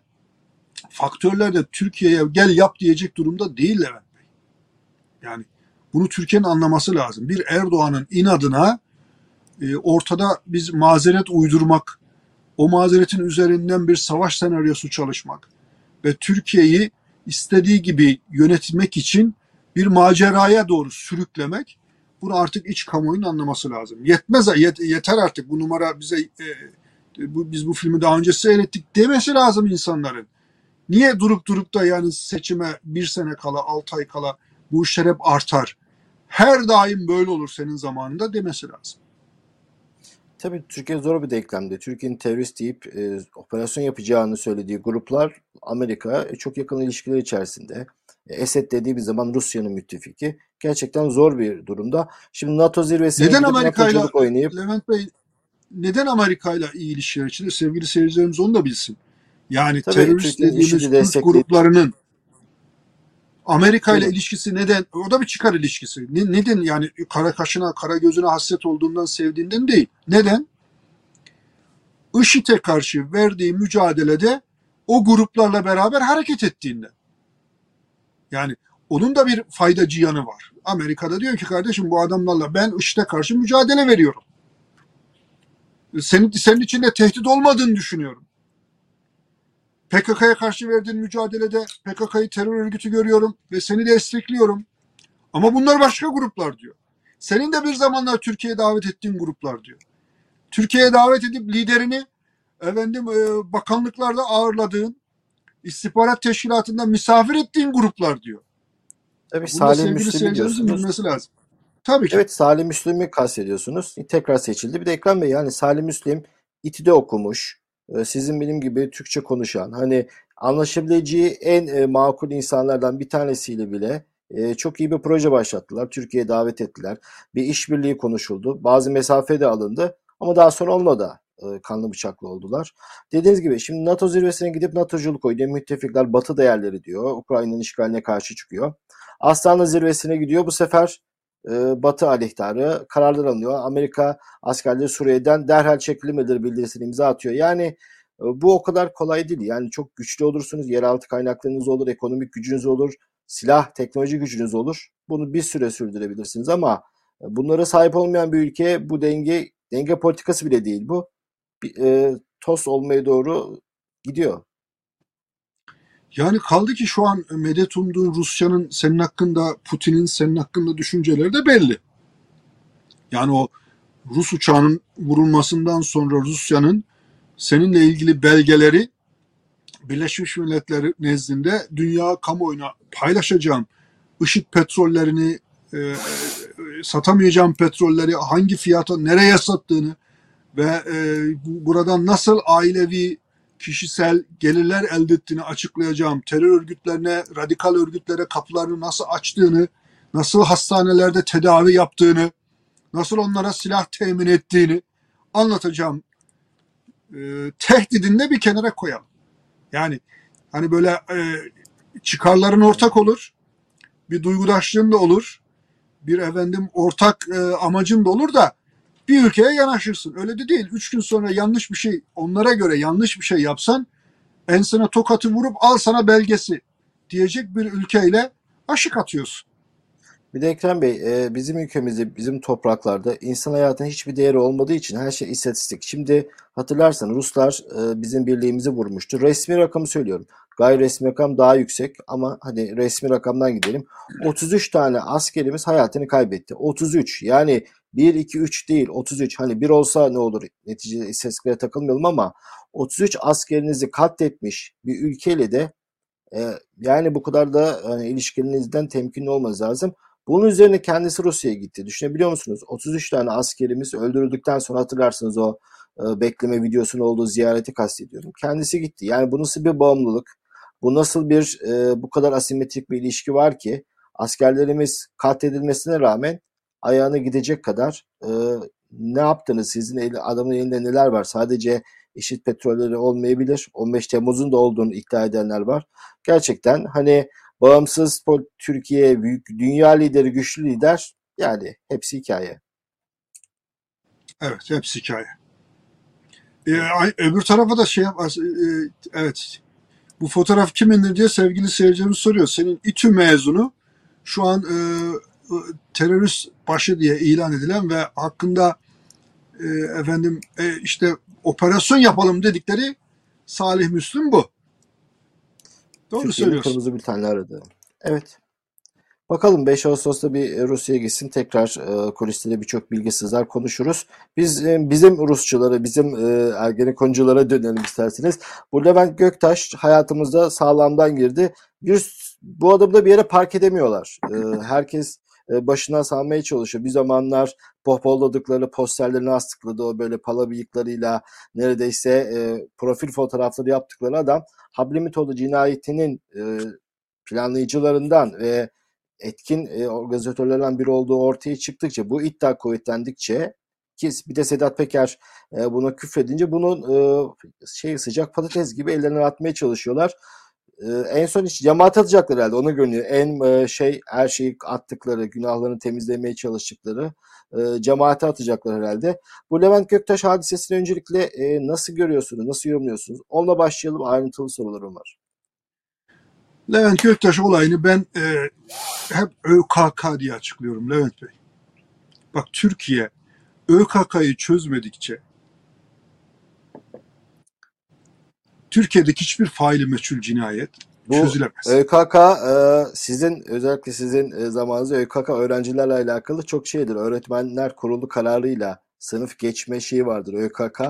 faktörler de Türkiye'ye gel yap diyecek durumda değil Levent Bey. Yani bunu Türkiye'nin anlaması lazım. Bir Erdoğan'ın inadına e, ortada biz mazeret uydurmak, o mazeretin üzerinden bir savaş senaryosu çalışmak ve Türkiye'yi istediği gibi yönetmek için bir maceraya doğru sürüklemek bunu artık iç kamuoyunun anlaması lazım. Yetmez yet, yeter artık bu numara bize e, bu, biz bu filmi daha önce seyrettik demesi lazım insanların. Niye durup durup da yani seçime bir sene kala, altı ay kala bu işler artar her daim böyle olur senin zamanında demesi lazım. Tabii Türkiye zor bir denklemde. Türkiye'nin terörist deyip e, operasyon yapacağını söylediği gruplar Amerika e, çok yakın ilişkiler içerisinde. E, Esed dediği bir zaman Rusya'nın müttefiki. Gerçekten zor bir durumda. Şimdi NATO zirvesine neden Amerika ile oynayıp Levent Bey neden Amerika ile iyi ilişkiler içinde sevgili seyircilerimiz onu da bilsin. Yani Tabii, terörist dediğimiz Türk gruplarının Amerika ile ilişkisi neden? O da bir çıkar ilişkisi. Ne, neden yani kara kaşına, kara gözüne hasret olduğundan, sevdiğinden değil. Neden? IŞİD'e karşı verdiği mücadelede o gruplarla beraber hareket ettiğinden. Yani onun da bir faydacı yanı var. Amerika'da diyor ki kardeşim bu adamlarla ben IŞİD'e karşı mücadele veriyorum. Senin, senin içinde tehdit olmadığını düşünüyorum. PKK'ya karşı verdiğin mücadelede PKK'yı terör örgütü görüyorum ve seni destekliyorum. Ama bunlar başka gruplar diyor. Senin de bir zamanlar Türkiye'ye davet ettiğin gruplar diyor. Türkiye'ye davet edip liderini efendim bakanlıklarda ağırladığın, istihbarat teşkilatında misafir ettiğin gruplar diyor. Tabii Bunu sevgili Müslim'i diyorsunuz. lazım. Tabii ki. Evet Salih Müslim'i kastediyorsunuz. Tekrar seçildi. Bir de Ekrem Bey yani Salih Müslim İTÜ'de okumuş. e, Sizin benim gibi Türkçe konuşan. Hani anlaşabileceği en e, makul insanlardan bir tanesiyle bile e, çok iyi bir proje başlattılar. Türkiye'ye davet ettiler. Bir işbirliği konuşuldu. Bazı mesafe de alındı. Ama daha sonra onunla da e, kanlı bıçaklı oldular. Dediğiniz gibi şimdi NATO zirvesine gidip NATO'culuk oynuyor. Müttefikler Batı değerleri diyor. Ukrayna'nın işgaline karşı çıkıyor. Astana zirvesine gidiyor. Bu sefer e, Batı aleyhtarı kararlar alınıyor. Amerika askerleri Suriye'den derhal çekilmelidir bildirisini imza atıyor. Yani e, bu o kadar kolay değil. Yani çok güçlü olursunuz. Yeraltı kaynaklarınız olur, ekonomik gücünüz olur, silah, teknoloji gücünüz olur. Bunu bir süre sürdürebilirsiniz ama e, bunlara sahip olmayan bir ülke bu denge denge politikası bile değil bu. E, toz olmaya doğru gidiyor. Yani kaldı ki şu an medet umduğun Rusya'nın senin hakkında, Putin'in senin hakkında düşünceleri de belli. Yani o Rus uçağının vurulmasından sonra Rusya'nın seninle ilgili belgeleri Birleşmiş Milletler nezdinde dünya kamuoyuna paylaşacağım. IŞİD petrollerini, e, e, satamayacağım petrolleri hangi fiyata nereye sattığını ve e, bu- buradan nasıl ailevi kişisel gelirler elde ettiğini açıklayacağım. Terör örgütlerine, radikal örgütlere kapılarını nasıl açtığını, nasıl hastanelerde tedavi yaptığını, nasıl onlara silah temin ettiğini anlatacağım. E, tehdidini de bir kenara koyalım. Yani hani böyle e, çıkarların ortak olur, bir duygudaşlığın da olur, bir efendim ortak e, amacın da olur da bir ülkeye yanaşırsın. Öyle de değil. Üç gün sonra yanlış bir şey, onlara göre yanlış bir şey yapsan ensene tokatı vurup al sana belgesi diyecek bir ülkeyle aşık atıyorsun. Bir de Ekrem Bey, e, bizim ülkemizde, bizim topraklarda insan hayatının hiçbir değeri olmadığı için her şey istatistik. Şimdi hatırlarsan Ruslar e, bizim birliğimizi vurmuştu. Resmi rakamı söylüyorum. Gayri resmi rakam daha yüksek ama hadi resmi rakamdan gidelim. 33 tane askerimiz hayatını kaybetti. 33 yani 1, 2, 3 değil 33. Hani bir olsa ne olur neticede istatistiklere takılmayalım ama 33 askerinizi katletmiş bir ülkeyle de e, yani bu kadar da hani ilişkinizden temkinli olmanız lazım. Bunun üzerine kendisi Rusya'ya gitti. Düşünebiliyor musunuz? 33 tane askerimiz öldürüldükten sonra hatırlarsınız o e, bekleme videosunun olduğu ziyareti kastediyorum. Kendisi gitti. Yani bu nasıl bir bağımlılık? Bu nasıl bir e, bu kadar asimetrik bir ilişki var ki askerlerimiz katledilmesine rağmen ayağına gidecek kadar e, ne yaptınız? Sizin eli, adamın elinde neler var? Sadece eşit petrolleri olmayabilir. 15 Temmuz'un da olduğunu iddia edenler var. Gerçekten hani bağımsız Türkiye, büyük dünya lideri, güçlü lider yani hepsi hikaye. Evet, hepsi hikaye. E, ay- öbür tarafa da şey yap, e, evet, bu fotoğraf kimindir diye sevgili seyircimiz soruyor. Senin İTÜ mezunu şu an e, e, terörist başı diye ilan edilen ve hakkında e, efendim e, işte operasyon yapalım dedikleri Salih Müslüm bu. Doğru Türkiye'nin söylüyorsun. kırmızı bültenle aradı. Evet. Bakalım 5 Ağustos'ta bir Rusya'ya gitsin. Tekrar e, kulislere birçok bilgi sızar konuşuruz. Biz e, bizim Rusçulara, bizim e, Ergenekonculara dönelim isterseniz. Bu Levent Göktaş hayatımızda sağlamdan girdi. Bir, bu adamı da bir yere park edemiyorlar. E, herkes başına salmaya çalışıyor. Bir zamanlar pohpolladıkları posterlerini astıkladı. O böyle pala bıyıklarıyla neredeyse e, profil fotoğrafları yaptıkları adam Hablimitoğlu cinayetinin e, planlayıcılarından ve etkin e, organizatörlerden biri olduğu ortaya çıktıkça, bu iddia kuvvetlendikçe ki bir de Sedat Peker e, buna küfredince bunun e, şey sıcak patates gibi ellerine atmaya çalışıyorlar. Ee, en son hiç cemaat atacaklar herhalde onu görünüyor. En e, şey her şeyi attıkları, günahlarını temizlemeye çalıştıkları e, cemaate atacaklar herhalde. Bu Levent Göktaş hadisesini öncelikle e, nasıl görüyorsunuz, nasıl yorumluyorsunuz? Onunla başlayalım. Ayrıntılı sorularım var. Levent Göktaş olayını ben e, hep ÖKK diye açıklıyorum Levent Bey. Bak Türkiye ÖKK'yı çözmedikçe Türkiye'deki hiçbir faili meçhul cinayet Bu çözülemez. ÖKK e, sizin özellikle sizin e, zamanınızda ÖKK öğrencilerle alakalı çok şeydir. Öğretmenler kurulu kararıyla sınıf geçme şeyi vardır ÖKK.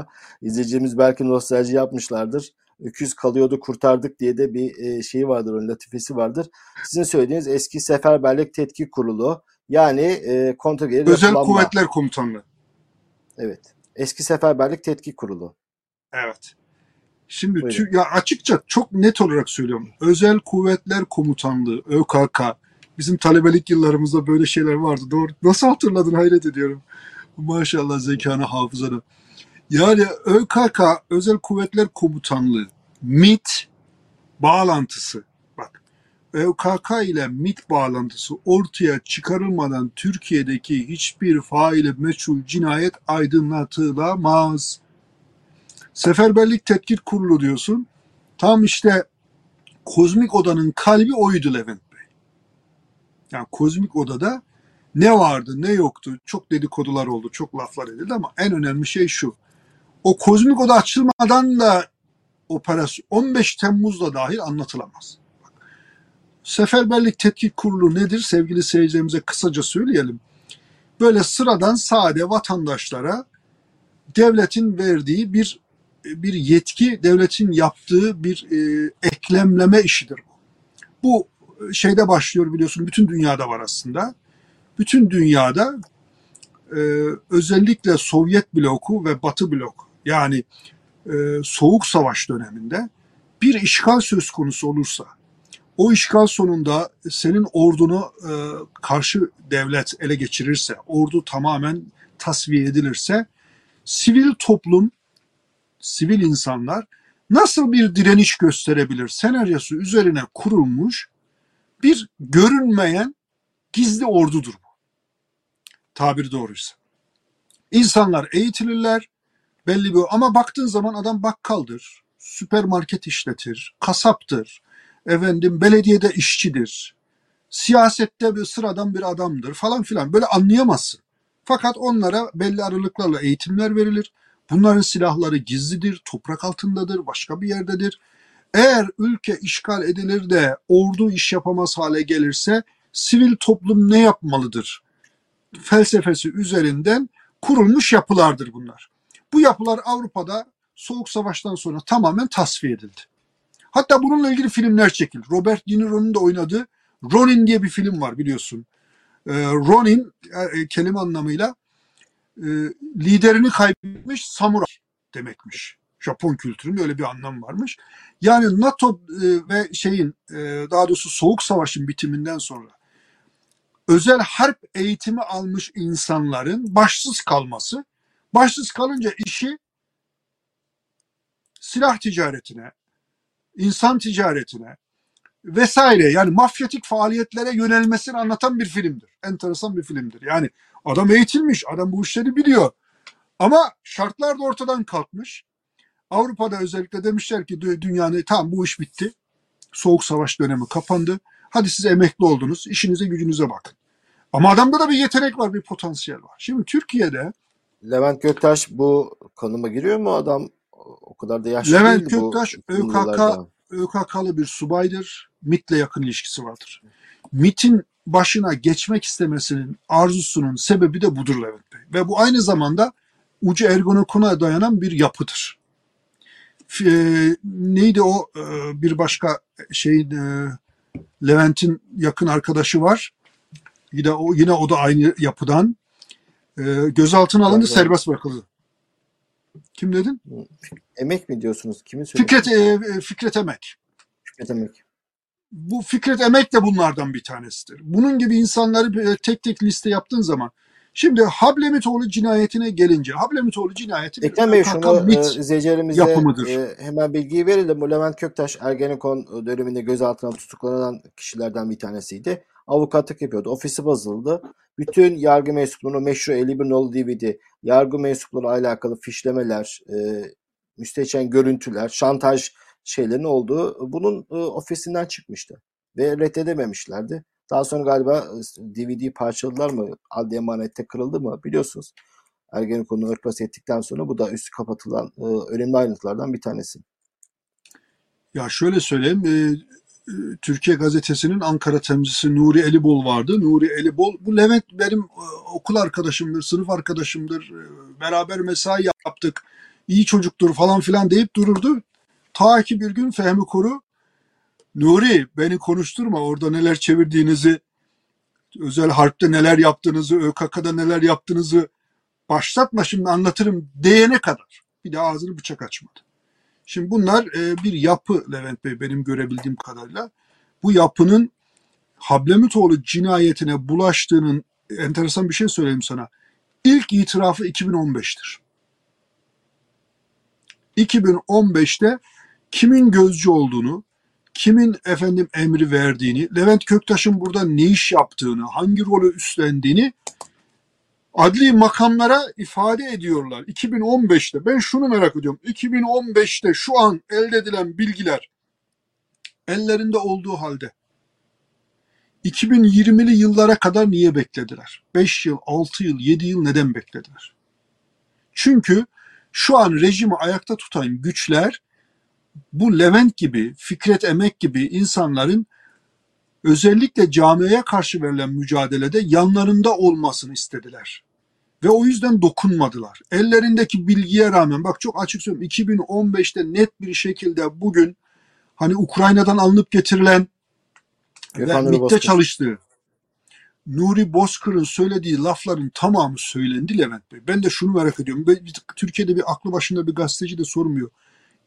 İzleyicimiz belki nostalji yapmışlardır. Öküz kalıyordu kurtardık diye de bir e, şeyi vardır, onun latifesi vardır. Sizin söylediğiniz eski Seferberlik Tetkik Kurulu yani e, kontrgeri Özel yapılanma. Kuvvetler Komutanlığı. Evet. Eski Seferberlik Tetkik Kurulu. Evet. Şimdi Buyurun. tü- ya açıkça çok net olarak söylüyorum. Özel Kuvvetler Komutanlığı ÖKK bizim talebelik yıllarımızda böyle şeyler vardı. Doğru. Nasıl hatırladın hayret ediyorum. Maşallah zekana hafızana. Yani ÖKK Özel Kuvvetler Komutanlığı MIT bağlantısı bak ÖKK ile MIT bağlantısı ortaya çıkarılmadan Türkiye'deki hiçbir faili meçhul cinayet aydınlatılamaz. Seferberlik Tetkik Kurulu diyorsun. Tam işte kozmik odanın kalbi oydu Levent Bey. Yani kozmik odada ne vardı ne yoktu çok dedikodular oldu çok laflar edildi ama en önemli şey şu. O kozmik oda açılmadan da operasyon 15 Temmuz'da dahil anlatılamaz. Seferberlik Tetkik Kurulu nedir sevgili seyircilerimize kısaca söyleyelim. Böyle sıradan sade vatandaşlara devletin verdiği bir bir yetki, devletin yaptığı bir e, eklemleme işidir bu. Bu şeyde başlıyor biliyorsun bütün dünyada var aslında. Bütün dünyada e, özellikle Sovyet bloku ve Batı blok yani e, Soğuk Savaş döneminde bir işgal söz konusu olursa o işgal sonunda senin ordunu e, karşı devlet ele geçirirse, ordu tamamen tasfiye edilirse sivil toplum, sivil insanlar nasıl bir direniş gösterebilir senaryosu üzerine kurulmuş bir görünmeyen gizli ordudur bu. Tabiri doğruysa. İnsanlar eğitilirler belli bir ama baktığın zaman adam bakkaldır, süpermarket işletir, kasaptır, efendim belediyede işçidir, siyasette bir sıradan bir adamdır falan filan böyle anlayamazsın. Fakat onlara belli aralıklarla eğitimler verilir. Bunların silahları gizlidir, toprak altındadır, başka bir yerdedir. Eğer ülke işgal edilir de ordu iş yapamaz hale gelirse sivil toplum ne yapmalıdır? Felsefesi üzerinden kurulmuş yapılardır bunlar. Bu yapılar Avrupa'da Soğuk Savaş'tan sonra tamamen tasfiye edildi. Hatta bununla ilgili filmler çekildi. Robert De Niro'nun da oynadığı Ronin diye bir film var biliyorsun. Ee, Ronin e, kelime anlamıyla e, liderini kaybetmiş samuray demekmiş. Japon kültürünün öyle bir anlamı varmış. Yani NATO e, ve şeyin e, daha doğrusu Soğuk Savaş'ın bitiminden sonra özel harp eğitimi almış insanların başsız kalması, başsız kalınca işi silah ticaretine, insan ticaretine vesaire yani mafyatik faaliyetlere yönelmesini anlatan bir filmdir. Enteresan bir filmdir. Yani adam eğitilmiş, adam bu işleri biliyor. Ama şartlar da ortadan kalkmış. Avrupa'da özellikle demişler ki dü- dünyanın tam bu iş bitti. Soğuk savaş dönemi kapandı. Hadi siz emekli oldunuz. işinize gücünüze bakın. Ama adamda da bir yetenek var, bir potansiyel var. Şimdi Türkiye'de Levent Göktaş bu konuma giriyor mu adam? O kadar da yaşlı Levent değildi bu Göktaş, uzun ÖKK yıllarda. ÖKK'lı bir subaydır. MIT'le yakın ilişkisi vardır. MIT'in başına geçmek istemesinin arzusunun sebebi de budur Levent Bey. Ve bu aynı zamanda ucu ergonokuna dayanan bir yapıdır. E, neydi o e, bir başka şeyin e, Levent'in yakın arkadaşı var. Yine o yine o da aynı yapıdan. E, gözaltına alındı, serbest bırakıldı. Kim dedin? Emek mi diyorsunuz? Söyledi? Fikret e, Fikret Emek. Fikret Emek. bu Fikret Emek de bunlardan bir tanesidir. Bunun gibi insanları böyle tek tek liste yaptığın zaman Şimdi Hablemitoğlu cinayetine gelince, Hablemitoğlu cinayeti Ekrem Bey şunu e, izleyicilerimize yapımıdır. E, hemen bilgiyi verelim. Bu Levent Köktaş Ergenekon döneminde gözaltına tutuklanan kişilerden bir tanesiydi. Avukatlık yapıyordu. Ofisi basıldı. Bütün yargı mensuplarına meşru 51 nolu DVD, yargı mensupları alakalı fişlemeler, e, müstehcen görüntüler, şantaj şeylerin olduğu bunun e, ofisinden çıkmıştı. Ve reddedememişlerdi. Daha sonra galiba DVD parçaladılar mı? Adli emanette kırıldı mı? Biliyorsunuz. Ergenekon'u örtbas ettikten sonra bu da üstü kapatılan e, önemli ayrıntılardan bir tanesi. Ya şöyle söyleyeyim. E, e, Türkiye Gazetesi'nin Ankara temsilcisi Nuri Elibol vardı. Nuri Elibol, bu Levent benim e, okul arkadaşımdır, sınıf arkadaşımdır. E, beraber mesai yaptık. iyi çocuktur falan filan deyip dururdu. Ta ki bir gün Fehmi Kuru Nuri beni konuşturma orada neler çevirdiğinizi, özel harpte neler yaptığınızı, ÖKK'da neler yaptığınızı başlatma şimdi anlatırım diyene kadar. Bir de ağzını bıçak açmadı. Şimdi bunlar e, bir yapı Levent Bey benim görebildiğim kadarıyla. Bu yapının Hablemitoğlu cinayetine bulaştığının enteresan bir şey söyleyeyim sana. İlk itirafı 2015'tir. 2015'te kimin gözcü olduğunu, kimin efendim emri verdiğini, Levent Köktaş'ın burada ne iş yaptığını, hangi rolü üstlendiğini adli makamlara ifade ediyorlar. 2015'te ben şunu merak ediyorum. 2015'te şu an elde edilen bilgiler ellerinde olduğu halde 2020'li yıllara kadar niye beklediler? 5 yıl, 6 yıl, 7 yıl neden beklediler? Çünkü şu an rejimi ayakta tutan güçler bu Levent gibi, Fikret Emek gibi insanların özellikle camiye karşı verilen mücadelede yanlarında olmasını istediler. Ve o yüzden dokunmadılar. Ellerindeki bilgiye rağmen bak çok açık söyleyeyim 2015'te net bir şekilde bugün hani Ukrayna'dan alınıp getirilen ve MİT'te çalıştığı Nuri Bozkır'ın söylediği lafların tamamı söylendi Levent Bey. Ben de şunu merak ediyorum. Türkiye'de bir aklı başında bir gazeteci de sormuyor.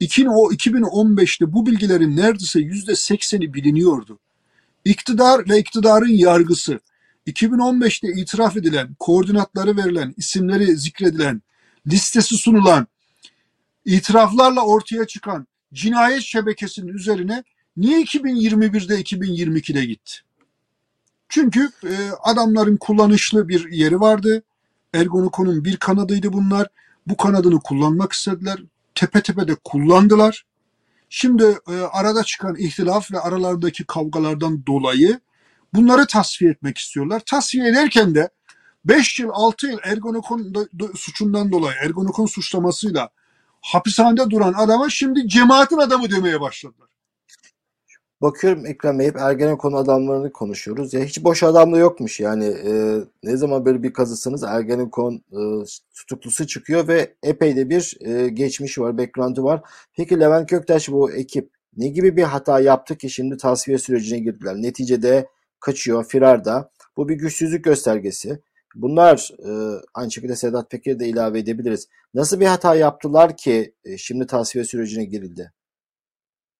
2015'te bu bilgilerin neredeyse yüzde sekseni biliniyordu. İktidar ve iktidarın yargısı 2015'te itiraf edilen, koordinatları verilen, isimleri zikredilen, listesi sunulan, itiraflarla ortaya çıkan cinayet şebekesinin üzerine niye 2021'de 2022'de gitti? Çünkü e, adamların kullanışlı bir yeri vardı. Ergonokon'un bir kanadıydı bunlar. Bu kanadını kullanmak istediler tepe tepe de kullandılar. Şimdi e, arada çıkan ihtilaf ve aralardaki kavgalardan dolayı bunları tasfiye etmek istiyorlar. Tasfiye ederken de 5 yıl 6 yıl Ergonokon suçundan dolayı Ergonokon suçlamasıyla hapishanede duran adama şimdi cemaatin adamı demeye başladılar. Bakıyorum Ekrem hep Ergenekon adamlarını konuşuyoruz. Ya hiç boş adam da yokmuş yani. E, ne zaman böyle bir kazısanız Ergenekon e, tutuklusu çıkıyor ve epey de bir e, geçmişi var, background'ı var. Peki Levent Köktaş bu ekip ne gibi bir hata yaptı ki şimdi tasfiye sürecine girdiler? Neticede kaçıyor, firarda. Bu bir güçsüzlük göstergesi. Bunlar e, aynı şekilde Sedat Peker'i de ilave edebiliriz. Nasıl bir hata yaptılar ki e, şimdi tasfiye sürecine girildi?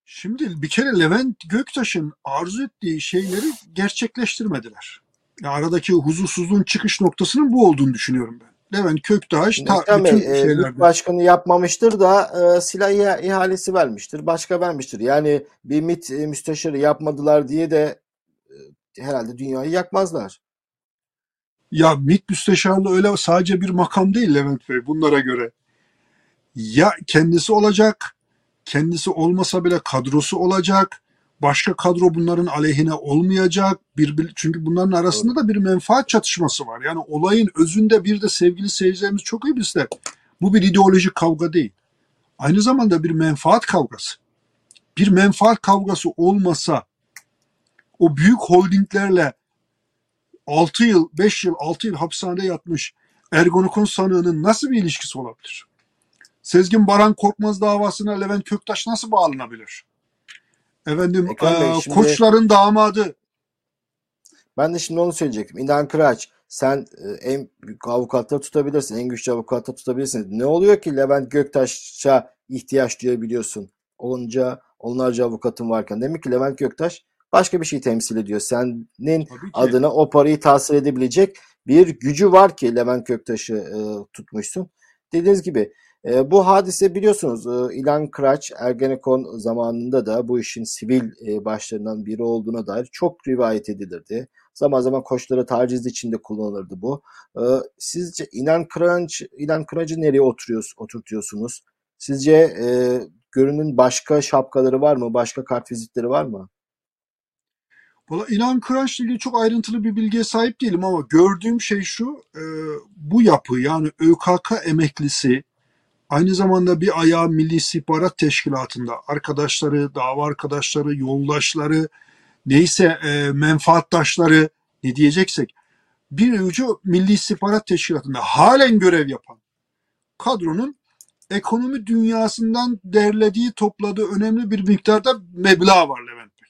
Şimdi bir kere Levent Göktaş'ın arzu ettiği şeyleri gerçekleştirmediler. Yani aradaki huzursuzluğun çıkış noktasının bu olduğunu düşünüyorum ben. Levent Köktaş ta, bütün Bey, şeylerde... başkanı yapmamıştır da e, silah ihalesi vermiştir. Başka vermiştir. Yani bir MİT e, müsteşarı yapmadılar diye de e, herhalde dünyayı yakmazlar. Ya MİT müsteşarlığı öyle sadece bir makam değil Levent Bey bunlara göre. Ya kendisi olacak kendisi olmasa bile kadrosu olacak. Başka kadro bunların aleyhine olmayacak. Bir, çünkü bunların arasında da bir menfaat çatışması var. Yani olayın özünde bir de sevgili seyircilerimiz çok iyi bilirler. Bu bir ideolojik kavga değil. Aynı zamanda bir menfaat kavgası. Bir menfaat kavgası olmasa o büyük holdinglerle 6 yıl, 5 yıl, 6 yıl hapishanede yatmış Ergonokon sanığının nasıl bir ilişkisi olabilir? Sezgin Baran Korkmaz davasına Levent Köktaş nasıl bağlanabilir? Efendim e, şimdi, koçların damadı. Ben de şimdi onu söyleyecektim. İnan Kıraç sen e, en büyük avukatları tutabilirsin. En güçlü avukatları tutabilirsin. Ne oluyor ki Levent Göktaş'a ihtiyaç duyabiliyorsun? Onca onlarca avukatın varken. Demek ki Levent Göktaş başka bir şey temsil ediyor. Senin adına o parayı tahsil edebilecek bir gücü var ki Levent Köktaş'ı e, tutmuşsun. Dediğiniz gibi e, bu hadise biliyorsunuz e, İlhan Kıraç Ergenekon zamanında da bu işin sivil e, başlarından biri olduğuna dair çok rivayet edilirdi. Zaman zaman koçlara taciz içinde kullanılırdı bu. E, sizce İlhan Kıraç, İlhan Kıraç'ı nereye oturuyoruz, oturtuyorsunuz? Sizce e, görünün başka şapkaları var mı? Başka kart vizitleri var mı? Valla İlhan Kıraç'la ilgili çok ayrıntılı bir bilgiye sahip değilim ama gördüğüm şey şu, e, bu yapı yani ÖKK emeklisi aynı zamanda bir ayağı Milli İstihbarat Teşkilatı'nda arkadaşları, dava arkadaşları, yoldaşları, neyse e, menfaatdaşları ne diyeceksek bir ucu Milli İstihbarat Teşkilatı'nda halen görev yapan kadronun ekonomi dünyasından derlediği, topladığı önemli bir miktarda meblağ var Levent Bey.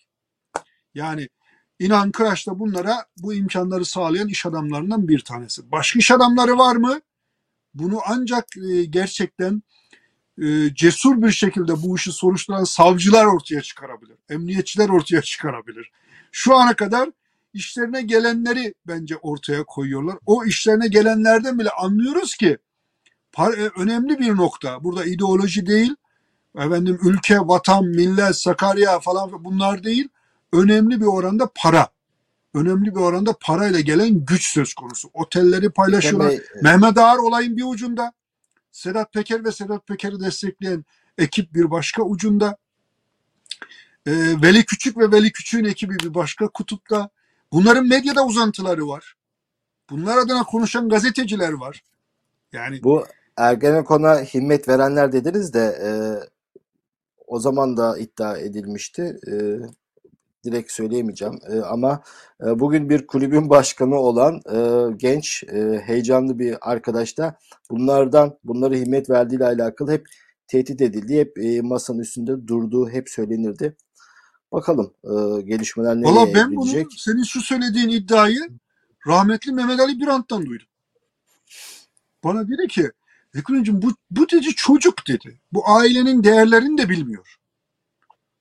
Yani İnan Kıraç da bunlara bu imkanları sağlayan iş adamlarından bir tanesi. Başka iş adamları var mı? Bunu ancak e, gerçekten e, cesur bir şekilde bu işi soruşturan savcılar ortaya çıkarabilir. Emniyetçiler ortaya çıkarabilir. Şu ana kadar işlerine gelenleri bence ortaya koyuyorlar. O işlerine gelenlerden bile anlıyoruz ki e, önemli bir nokta. Burada ideoloji değil, efendim ülke, vatan, millet, Sakarya falan bunlar değil. Önemli bir oranda para. Önemli bir oranda parayla gelen güç söz konusu. Otelleri paylaşıyorlar. Bey, Mehmet Ağar olayın bir ucunda. Sedat Peker ve Sedat Peker'i destekleyen ekip bir başka ucunda. Ee, Veli Küçük ve Veli Küçük'ün ekibi bir başka kutupta. Bunların medyada uzantıları var. Bunlar adına konuşan gazeteciler var. Yani bu Ergenekon'a himmet verenler dediniz de e, o zaman da iddia edilmişti. E, direkt söyleyemeyeceğim e, ama e, bugün bir kulübün [LAUGHS] başkanı olan e, genç, e, heyecanlı bir arkadaş da bunlardan, bunları himmet verdiğiyle alakalı hep tehdit edildi, hep e, masanın üstünde durduğu hep söylenirdi. Bakalım e, gelişmeler nereye Valla ben bunu senin şu söylediğin iddiayı rahmetli Mehmet Ali Birant'tan duydum. Bana dedi ki Ekrem'cim bu, bu dedi çocuk dedi. Bu ailenin değerlerini de bilmiyor.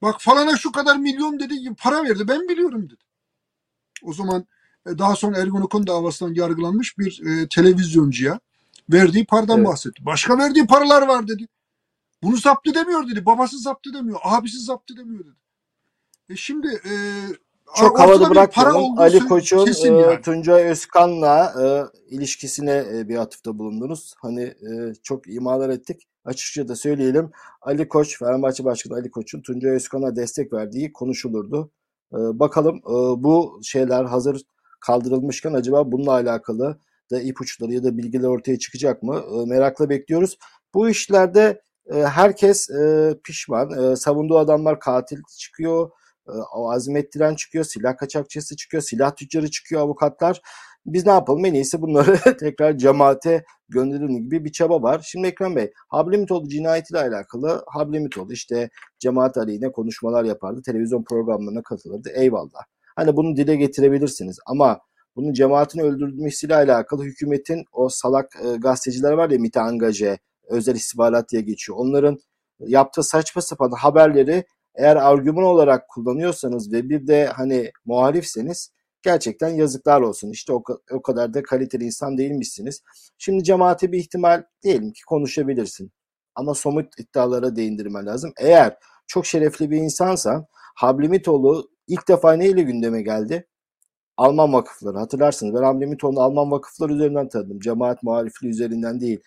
Bak falana şu kadar milyon dedi para verdi ben biliyorum dedi. O zaman e, daha sonra Ergonokon davasından yargılanmış bir e, televizyoncuya verdiği paradan evet. bahsetti. Başka verdiği paralar var dedi. Bunu zapt edemiyor dedi. Babası zapt edemiyor. Abisi zapt edemiyor dedi. E şimdi e, çok havada bırakmayalım. Ali Koç'un e, yani. Tuncay Özkan'la e, ilişkisine e, bir atıfta bulundunuz. Hani e, çok imalar ettik. Açıkça da söyleyelim. Ali Koç, Fenerbahçe Başkanı Ali Koç'un Tuncay Özkan'a destek verdiği konuşulurdu. E, bakalım e, bu şeyler hazır kaldırılmışken acaba bununla alakalı da ipuçları ya da bilgiler ortaya çıkacak mı? E, merakla bekliyoruz. Bu işlerde e, herkes e, pişman. E, savunduğu adamlar katil çıkıyor o azmettiren çıkıyor, silah kaçakçısı çıkıyor, silah tüccarı çıkıyor, avukatlar. Biz ne yapalım en iyisi bunları [LAUGHS] tekrar cemaate gönderelim gibi bir çaba var. Şimdi Ekrem Bey, Hablemitoğlu cinayetiyle alakalı Hablemitoğlu işte cemaat aleyhine konuşmalar yapardı, televizyon programlarına katılırdı. Eyvallah. Hani bunu dile getirebilirsiniz ama bunun cemaatin öldürülmesiyle alakalı hükümetin o salak e, gazeteciler var ya MİT'e angaje, özel istihbarat diye geçiyor. Onların yaptığı saçma sapan haberleri eğer argüman olarak kullanıyorsanız ve bir de hani muhalifseniz gerçekten yazıklar olsun. İşte o, o kadar da kaliteli insan değilmişsiniz. Şimdi cemaate bir ihtimal diyelim ki konuşabilirsin. Ama somut iddialara değindirmen lazım. Eğer çok şerefli bir insansan Hablimitoğlu ilk defa neyle gündeme geldi? Alman vakıfları hatırlarsınız. Ben Hablimitoğlu'nu Alman vakıfları üzerinden tanıdım. Cemaat muhalifliği üzerinden değil.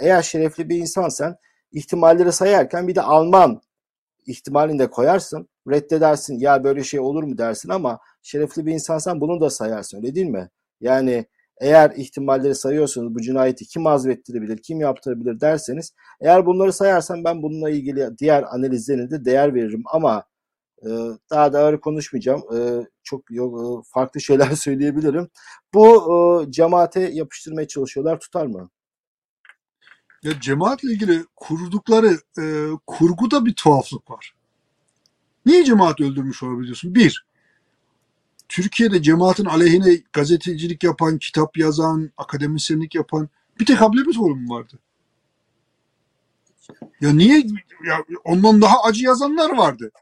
Eğer şerefli bir insansan ihtimalleri sayarken bir de Alman ihtimalini de koyarsın. Reddedersin ya böyle şey olur mu dersin ama şerefli bir insansan bunu da sayarsın öyle değil mi? Yani eğer ihtimalleri sayıyorsanız bu cinayeti kim azmettirebilir, kim yaptırabilir derseniz eğer bunları sayarsan ben bununla ilgili diğer analizlerine de değer veririm ama e, daha da ağır konuşmayacağım. E, çok yok, e, farklı [LAUGHS] şeyler söyleyebilirim. Bu cemaate yapıştırmaya çalışıyorlar tutar mı? Ya cemaatle ilgili kurdukları e, kurguda bir tuhaflık var. Niye cemaat öldürmüş olabiliyorsun? Bir, Türkiye'de cemaatin aleyhine gazetecilik yapan, kitap yazan, akademisyenlik yapan bir tek Hablemitoğlu mu vardı? Ya niye? Ya ondan daha acı yazanlar vardı.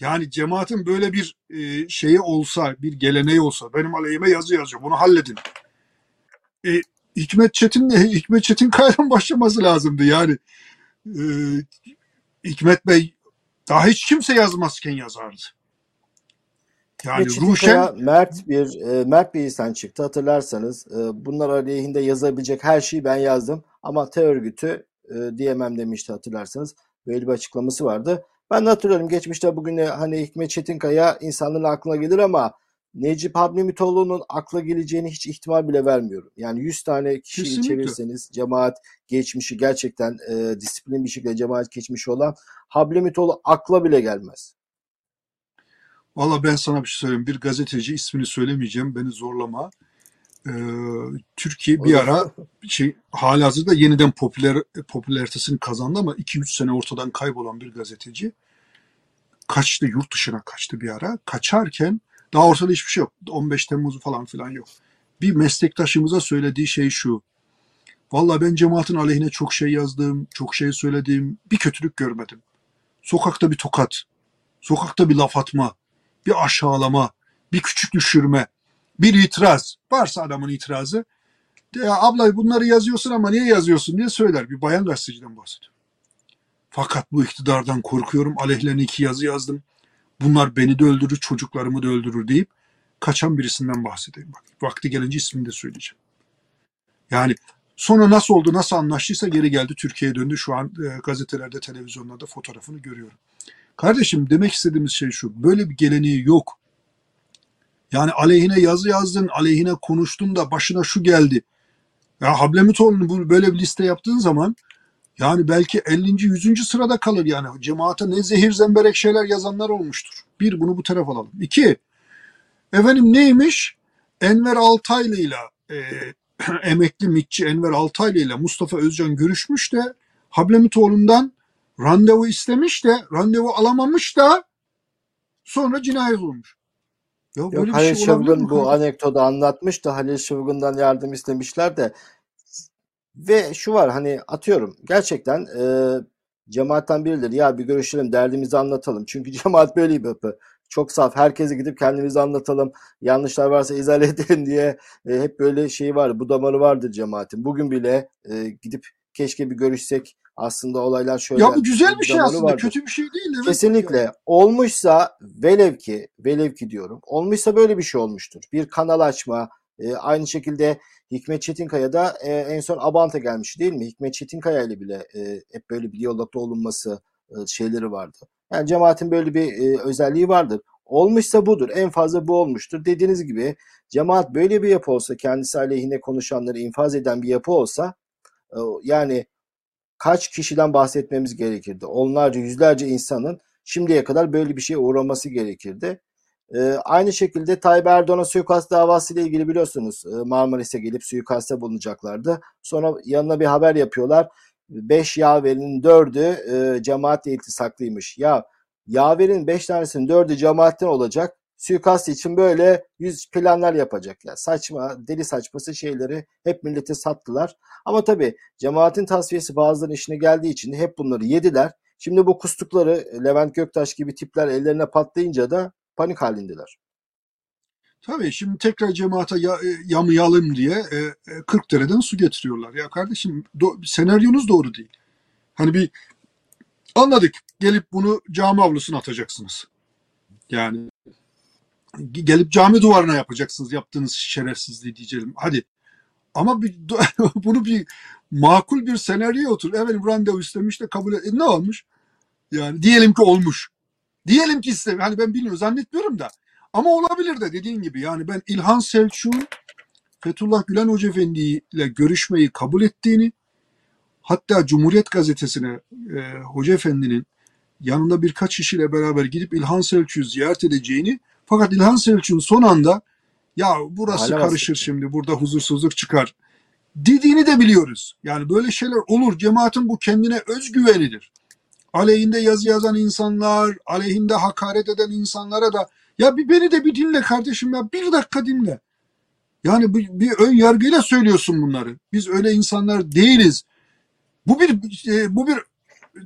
Yani cemaatin böyle bir e, şeyi olsa, bir geleneği olsa, benim aleyhime yazı yazıyor, bunu halledin. e, Hikmet Çetin Hikmet Çetin Kaya'dan [LAUGHS] başlaması lazımdı yani. E, Hikmet Bey daha hiç kimse yazmazken yazardı. Yani Ruşen Mert bir e, Mert bir insan çıktı hatırlarsanız. E, bunlar aleyhinde yazabilecek her şeyi ben yazdım ama te örgütü e, diyemem demişti hatırlarsanız. Böyle bir açıklaması vardı. Ben de hatırlıyorum geçmişte bugün hani Hikmet Çetinkaya insanların aklına gelir ama Necip Hablemitoğlu'nun akla geleceğini hiç ihtimal bile vermiyorum. Yani 100 tane kişiyi Kesinlikle. çevirseniz cemaat geçmişi gerçekten e, disiplin bir şekilde cemaat geçmişi olan Hablemitoğlu akla bile gelmez. Valla ben sana bir şey söyleyeyim. Bir gazeteci ismini söylemeyeceğim. Beni zorlama. Ee, Türkiye bir ara şey halihazırda yeniden popüler popülaritesini kazandı ama 2-3 sene ortadan kaybolan bir gazeteci kaçtı yurt dışına kaçtı bir ara. Kaçarken daha ortada hiçbir şey yok. 15 Temmuz falan filan yok. Bir meslektaşımıza söylediği şey şu. Valla ben cemaatin aleyhine çok şey yazdım, çok şey söyledim. Bir kötülük görmedim. Sokakta bir tokat, sokakta bir laf atma, bir aşağılama, bir küçük düşürme, bir itiraz. Varsa adamın itirazı. Ya abla bunları yazıyorsun ama niye yazıyorsun diye söyler. Bir bayan gazeteciden bahsediyor. Fakat bu iktidardan korkuyorum. Aleyhlerine iki yazı yazdım. Bunlar beni de öldürür, çocuklarımı da öldürür deyip kaçan birisinden bahsedeyim. Bak, vakti gelince ismini de söyleyeceğim. Yani sonra nasıl oldu, nasıl anlaştıysa geri geldi Türkiye'ye döndü. Şu an e, gazetelerde, televizyonlarda fotoğrafını görüyorum. Kardeşim demek istediğimiz şey şu. Böyle bir geleneği yok. Yani aleyhine yazı yazdın, aleyhine konuştun da başına şu geldi. Ya Hablemitoğlu'nu böyle bir liste yaptığın zaman yani belki 50. 100. sırada kalır yani. Cemaate ne zehir zemberek şeyler yazanlar olmuştur. Bir, bunu bu tarafa alalım. İki, efendim neymiş? Enver Altaylı ile e, [CLEARS THROAT] emekli mitçi Enver Altaylı ile Mustafa Özcan görüşmüş de Hablemitoğlu'ndan randevu istemiş de randevu alamamış da sonra cinayet olmuş. Ya Yok, böyle Halil şey Şıvgın bu anekdotu anlatmış da Halil Şıvgın'dan yardım istemişler de ve şu var hani atıyorum gerçekten e, cemaatten birileri ya bir görüşelim derdimizi anlatalım. Çünkü [LAUGHS] cemaat böyle bir yapı. Çok saf. Herkese gidip kendimizi anlatalım. Yanlışlar varsa izah [LAUGHS] edelim diye e, hep böyle şey var. Bu damarı vardır cemaatin. Bugün bile e, gidip keşke bir görüşsek aslında olaylar şöyle. Ya bu güzel bir şey aslında. Vardır. Kötü bir şey değil. Evet. Kesinlikle. Yani. Olmuşsa velev ki velev ki diyorum. Olmuşsa böyle bir şey olmuştur. Bir kanal açma, e, aynı şekilde Hikmet Çetinkaya da e, en son Abant'a gelmiş değil mi? Hikmet Çetinkaya ile bile e, hep böyle bir diyalogda olunması e, şeyleri vardı. Yani cemaatin böyle bir e, özelliği vardır. Olmuşsa budur. En fazla bu olmuştur. Dediğiniz gibi cemaat böyle bir yapı olsa, kendisi aleyhine konuşanları infaz eden bir yapı olsa e, yani kaç kişiden bahsetmemiz gerekirdi? Onlarca, yüzlerce insanın şimdiye kadar böyle bir şeye uğraması gerekirdi. E, aynı şekilde Tayyip Erdoğan'a suikast davası ile ilgili biliyorsunuz e, Marmaris'e gelip suikaste bulunacaklardı. Sonra yanına bir haber yapıyorlar. 5 yaverinin 4'ü e, cemaatle iltisaklıymış. Ya yaverin 5 tanesinin 4'ü cemaatten olacak. Suikast için böyle yüz planlar yapacak. Ya saçma, deli saçması şeyleri hep millete sattılar. Ama tabii cemaatin tasfiyesi bazılarının işine geldiği için hep bunları yediler. Şimdi bu kustukları Levent Göktaş gibi tipler ellerine patlayınca da panik halindeler. Tabii şimdi tekrar cemaate ya, e, yamayalım diye e, 40 e, dereden su getiriyorlar. Ya kardeşim do, senaryonuz doğru değil. Hani bir anladık gelip bunu cami avlusuna atacaksınız. Yani gelip cami duvarına yapacaksınız yaptığınız şerefsizliği diyeceğim. Hadi ama bir, [LAUGHS] bunu bir makul bir senaryo otur. Evet randevu istemiş de kabul et. E, ne olmuş? Yani diyelim ki olmuş. Diyelim ki size hani ben bilmiyorum zannetmiyorum da ama olabilir de dediğin gibi yani ben İlhan Selçuk'un Fethullah Gülen Hoca Efendi ile görüşmeyi kabul ettiğini hatta Cumhuriyet Gazetesi'ne e, Hoca Efendi'nin yanında birkaç kişiyle beraber gidip İlhan Selçuk'u ziyaret edeceğini fakat İlhan Selçuk'un son anda ya burası Hala karışır şimdi burada huzursuzluk çıkar dediğini de biliyoruz. Yani böyle şeyler olur. Cemaatin bu kendine özgüvenidir aleyhinde yazı yazan insanlar, aleyhinde hakaret eden insanlara da ya bir beni de bir dinle kardeşim ya bir dakika dinle. Yani bir, bir ön yargıyla söylüyorsun bunları. Biz öyle insanlar değiliz. Bu bir e, bu bir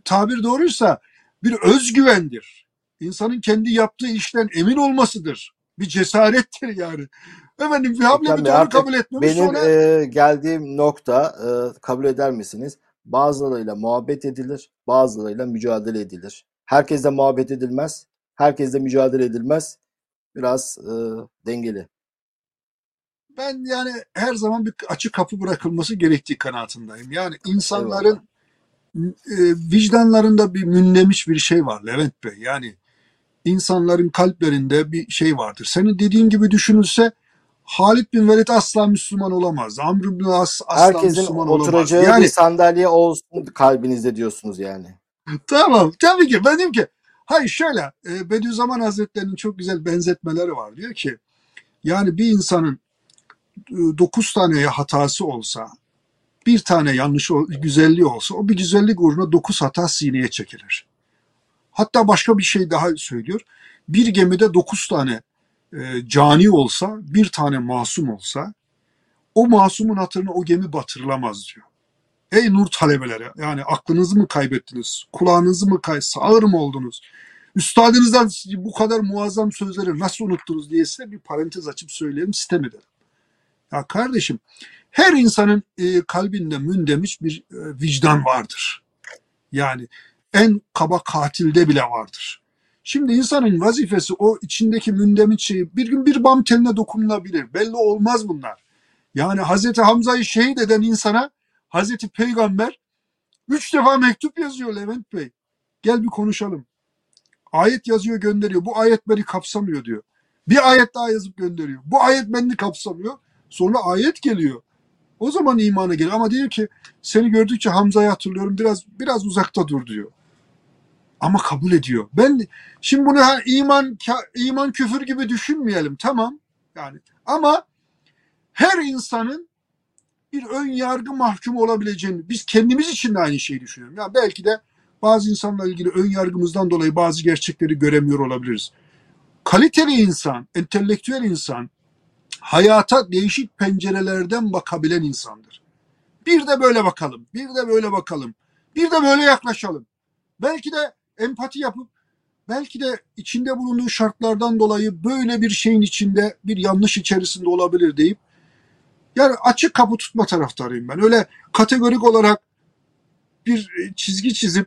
tabir doğruysa bir özgüvendir. İnsanın kendi yaptığı işten emin olmasıdır. Bir cesarettir yani. Efendim Ekrem bir doğru kabul etmemiş benim sonra e, geldiğim nokta e, kabul eder misiniz? Bazılarıyla muhabbet edilir, bazılarıyla mücadele edilir. Herkesle muhabbet edilmez, herkesle mücadele edilmez. Biraz e, dengeli. ben yani her zaman bir açık kapı bırakılması gerektiği kanaatindeyim. Yani Eyvallah. insanların e, vicdanlarında bir mündemiş bir şey var Levent Bey. Yani insanların kalplerinde bir şey vardır. Senin dediğin gibi düşünülse Halid bin Velid asla Müslüman olamaz. Amr bin As asla Herkesin Müslüman olamaz. oturacağı bir Yani sandalye olsun kalbinizde diyorsunuz yani. tamam tabii ki ben diyorum ki hayır şöyle e, Bediüzzaman Hazretleri'nin çok güzel benzetmeleri var. Diyor ki yani bir insanın e, dokuz tane hatası olsa bir tane yanlış güzelliği olsa o bir güzellik uğruna dokuz hata sineye çekilir. Hatta başka bir şey daha söylüyor. Bir gemide dokuz tane e, cani olsa, bir tane masum olsa, o masumun hatırına o gemi batırılamaz diyor. Ey nur talebeleri, yani aklınızı mı kaybettiniz, kulağınızı mı kay, sağır mı oldunuz? Üstadınızdan bu kadar muazzam sözleri nasıl unuttunuz diye size bir parantez açıp söyleyelim, sitem ederim. Ya kardeşim, her insanın e, kalbinde mündemiş bir e, vicdan vardır. Yani en kaba katilde bile vardır. Şimdi insanın vazifesi o içindeki mündemiş şeyi bir gün bir bam teline dokunulabilir. Belli olmaz bunlar. Yani Hazreti Hamza'yı şehit eden insana Hazreti Peygamber üç defa mektup yazıyor Levent Bey. Gel bir konuşalım. Ayet yazıyor gönderiyor. Bu ayet beni kapsamıyor diyor. Bir ayet daha yazıp gönderiyor. Bu ayet beni kapsamıyor. Sonra ayet geliyor. O zaman imana geliyor. Ama diyor ki seni gördükçe Hamza'yı hatırlıyorum. Biraz biraz uzakta dur diyor. Ama kabul ediyor. Ben şimdi bunu ha, iman iman küfür gibi düşünmeyelim. Tamam. Yani ama her insanın bir ön yargı mahkum olabileceğini biz kendimiz için de aynı şeyi düşünüyorum. Ya belki de bazı insanlarla ilgili ön yargımızdan dolayı bazı gerçekleri göremiyor olabiliriz. Kaliteli insan, entelektüel insan hayata değişik pencerelerden bakabilen insandır. Bir de böyle bakalım, bir de böyle bakalım, bir de böyle yaklaşalım. Belki de empati yapıp, belki de içinde bulunduğu şartlardan dolayı böyle bir şeyin içinde, bir yanlış içerisinde olabilir deyip, yani açık kapı tutma taraftarıyım ben. Öyle kategorik olarak bir e, çizgi çizip,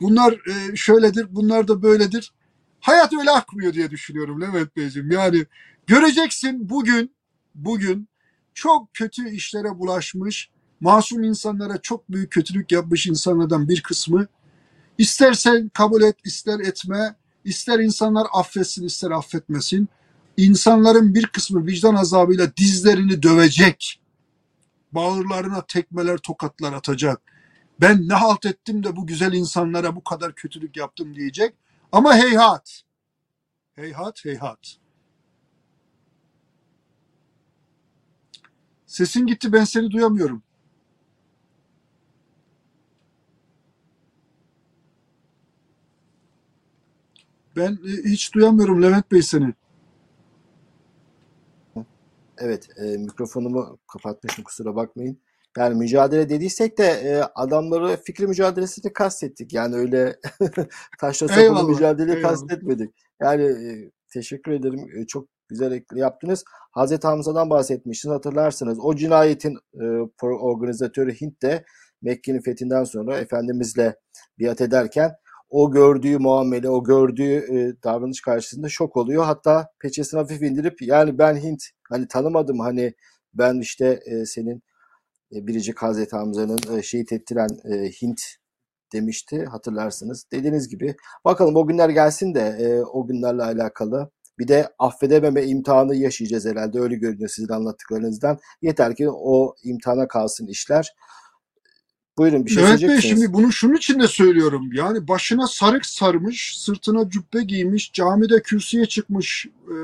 bunlar e, şöyledir, bunlar da böyledir. Hayat öyle akmıyor diye düşünüyorum Levent Beyciğim. Yani göreceksin bugün, bugün çok kötü işlere bulaşmış, masum insanlara çok büyük kötülük yapmış insanlardan bir kısmı istersen kabul et, ister etme, ister insanlar affetsin, ister affetmesin. İnsanların bir kısmı vicdan azabıyla dizlerini dövecek, bağırlarına tekmeler, tokatlar atacak. Ben ne halt ettim de bu güzel insanlara bu kadar kötülük yaptım diyecek. Ama heyhat, heyhat, heyhat. Sesin gitti ben seni duyamıyorum. Ben e, hiç duyamıyorum Levent Bey seni. Evet, e, mikrofonumu kapatmışım kusura bakmayın. Yani mücadele dediysek de e, adamları fikri mücadelesini kastettik. Yani öyle [LAUGHS] taşla Eyvallah, mücadeleyi eyvallah. kastetmedik. Yani e, teşekkür ederim. E, çok güzel yaptınız. Hazreti Hamza'dan bahsetmiştiniz hatırlarsınız. O cinayetin e, organizatörü Hint de Mekke'nin fethinden sonra Efendimizle biat ederken o gördüğü muamele, o gördüğü e, davranış karşısında şok oluyor. Hatta peçesini hafif indirip yani ben Hint hani tanımadım hani ben işte e, senin e, biricik Hazreti Hamza'nın e, şehit ettiren e, Hint demişti hatırlarsınız. Dediğiniz gibi bakalım o günler gelsin de e, o günlerle alakalı bir de affedememe imtihanı yaşayacağız herhalde öyle görünüyor sizin anlattıklarınızdan. Yeter ki o imtihana kalsın işler. Buyurun bir şey Levent Bey şimdi bunu şunun için de söylüyorum. Yani başına sarık sarmış, sırtına cübbe giymiş, camide kürsüye çıkmış, e,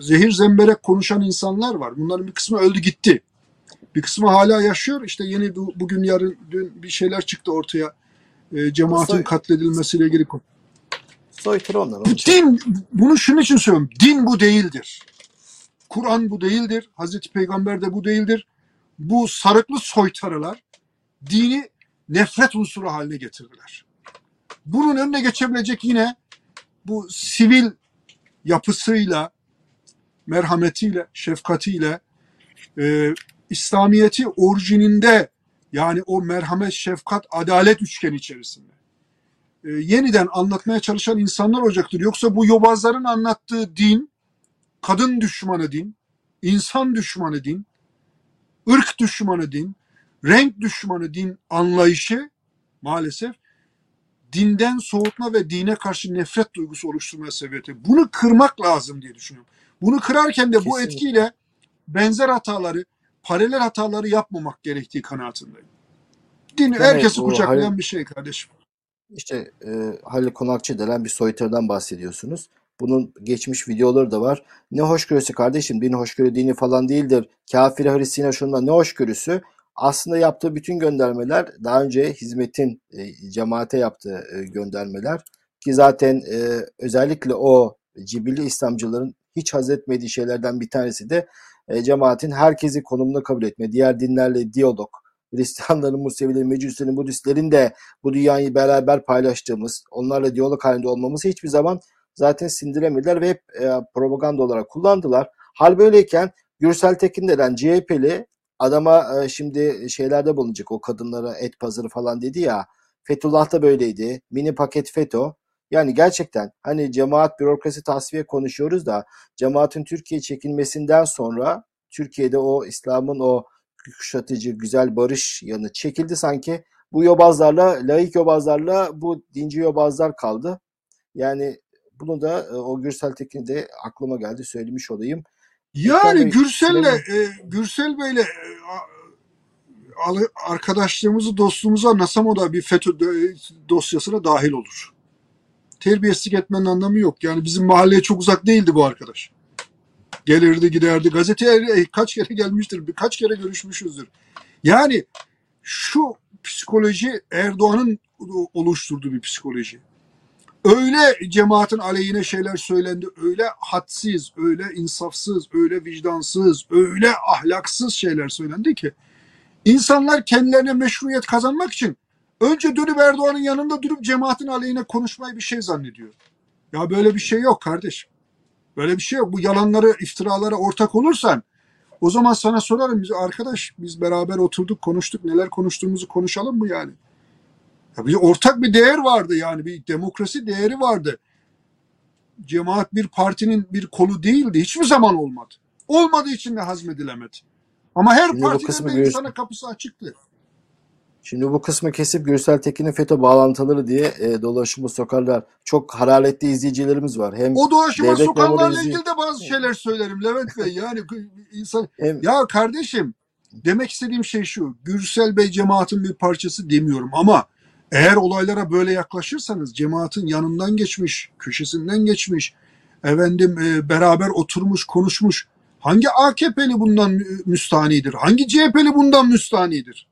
zehir zemberek konuşan insanlar var. Bunların bir kısmı öldü gitti. Bir kısmı hala yaşıyor. İşte yeni bu, bugün yarın dün bir şeyler çıktı ortaya. E, cemaatin Soy- katledilmesiyle ilgili konu. Soytur onlar. Din, bunu şunun için söylüyorum. Din bu değildir. Kur'an bu değildir. Hazreti Peygamber de bu değildir. Bu sarıklı soytarılar dini nefret unsuru haline getirdiler. Bunun önüne geçebilecek yine bu sivil yapısıyla, merhametiyle, şefkatiyle e, İslamiyet'i orijininde yani o merhamet, şefkat, adalet üçgeni içerisinde e, yeniden anlatmaya çalışan insanlar olacaktır. Yoksa bu yobazların anlattığı din, kadın düşmanı din, insan düşmanı din, ırk düşmanı din, renk düşmanı din anlayışı maalesef dinden soğutma ve dine karşı nefret duygusu oluşturmaya ediyor. Bunu kırmak lazım diye düşünüyorum. Bunu kırarken de bu Kesinlikle. etkiyle benzer hataları, paralel hataları yapmamak gerektiği kanaatindeyim. Din Yani herkesi bu kucaklayan Halil- bir şey kardeşim. İşte e, Halil Konakçı denen bir soytarıdan bahsediyorsunuz. Bunun geçmiş videoları da var. Ne hoşgörüsü kardeşim, din hoşgörü dini falan değildir. Kafire, Hristiyan şundan ne hoşgörüsü? Aslında yaptığı bütün göndermeler daha önce hizmetin e, cemaate yaptığı e, göndermeler ki zaten e, özellikle o Cibilli İslamcıların hiç haz etmediği şeylerden bir tanesi de e, cemaatin herkesi konumuna kabul etme, diğer dinlerle diyalog, Hristiyanların, Musevilerin, Mecuslerin, Budistlerin de bu dünyayı beraber paylaştığımız, onlarla diyalog halinde olmamızı hiçbir zaman zaten sindiremediler ve hep e, propaganda olarak kullandılar. Hal böyleyken Gürsel Tekin denen CHP'li adama e, şimdi şeylerde bulunacak o kadınlara et pazarı falan dedi ya Fethullah da böyleydi. Mini paket FETÖ. Yani gerçekten hani cemaat bürokrasi tasfiye konuşuyoruz da cemaatin Türkiye çekilmesinden sonra Türkiye'de o İslam'ın o kuşatıcı güzel barış yanı çekildi sanki. Bu yobazlarla, laik yobazlarla bu dinci yobazlar kaldı. Yani bunu da e, o Gürsel Tekin aklıma geldi söylemiş olayım. Yani Gürsel'le e, Gürsel Bey'le e, arkadaşlığımızı, dostluğumuzu anlasam o da bir FETÖ do- dosyasına dahil olur. Terbiyesizlik etmenin anlamı yok. Yani bizim mahalleye çok uzak değildi bu arkadaş. Gelirdi giderdi. Gazeteye kaç kere gelmiştir. Birkaç kere görüşmüşüzdür. Yani şu psikoloji Erdoğan'ın oluşturduğu bir psikoloji. Öyle cemaatin aleyhine şeyler söylendi. Öyle hadsiz, öyle insafsız, öyle vicdansız, öyle ahlaksız şeyler söylendi ki insanlar kendilerine meşruiyet kazanmak için önce dönüp Erdoğan'ın yanında durup cemaatin aleyhine konuşmayı bir şey zannediyor. Ya böyle bir şey yok kardeşim. Böyle bir şey yok. Bu yalanları, iftiralara ortak olursan o zaman sana sorarım biz arkadaş biz beraber oturduk konuştuk neler konuştuğumuzu konuşalım mı yani? Ya bir ortak bir değer vardı yani bir demokrasi değeri vardı. Cemaat bir partinin bir kolu değildi. Hiçbir zaman olmadı. Olmadığı için de hazmedilemedi. Ama her Şimdi partinin de insana kapısı açıktı. Şimdi bu kısmı kesip Gürsel Tekin'in FETÖ bağlantıları diye e, dolaşımı sokarlar. Çok hararetli izleyicilerimiz var. Hem O dolaşıma sokanlarla memuru ilgili de bazı şeyler söylerim Levent Bey. Yani insan hem Ya kardeşim demek istediğim şey şu. Gürsel Bey cemaatin bir parçası demiyorum ama eğer olaylara böyle yaklaşırsanız cemaatin yanından geçmiş, köşesinden geçmiş, efendim e, beraber oturmuş, konuşmuş. Hangi AKP'li bundan mü- müstanidir? Hangi CHP'li bundan müstanidir?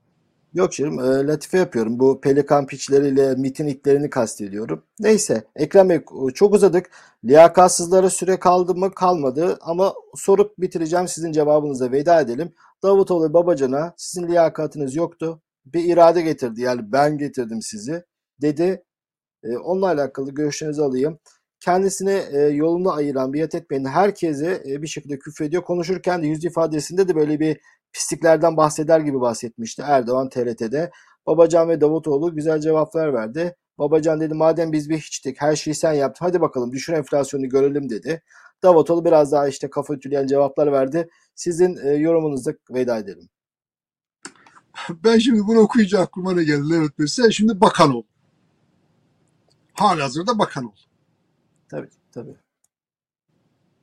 Yok canım e, latife yapıyorum. Bu pelikan piçleriyle mitin itlerini kastediyorum. Neyse Ekrem Bey e, çok uzadık. Liyakatsızlara süre kaldı mı kalmadı ama sorup bitireceğim sizin cevabınıza veda edelim. Davutoğlu Babacan'a sizin liyakatınız yoktu. Bir irade getirdi yani ben getirdim sizi dedi. E, onunla alakalı görüşlerinizi alayım. Kendisine e, yolunu ayıran, biat etmeyen herkese e, bir şekilde küfrediyor. Konuşurken de yüz ifadesinde de böyle bir pisliklerden bahseder gibi bahsetmişti Erdoğan TRT'de. Babacan ve Davutoğlu güzel cevaplar verdi. Babacan dedi madem biz bir hiçtik her şeyi sen yaptın hadi bakalım düşür enflasyonu görelim dedi. Davutoğlu biraz daha işte kafa ütüleyen cevaplar verdi. Sizin e, yorumunuzla veda edelim. [LAUGHS] Ben şimdi bunu okuyunca aklıma ne geldi Levent Bey? Sen şimdi bakan ol. Halihazırda bakan ol. Tabii tabii.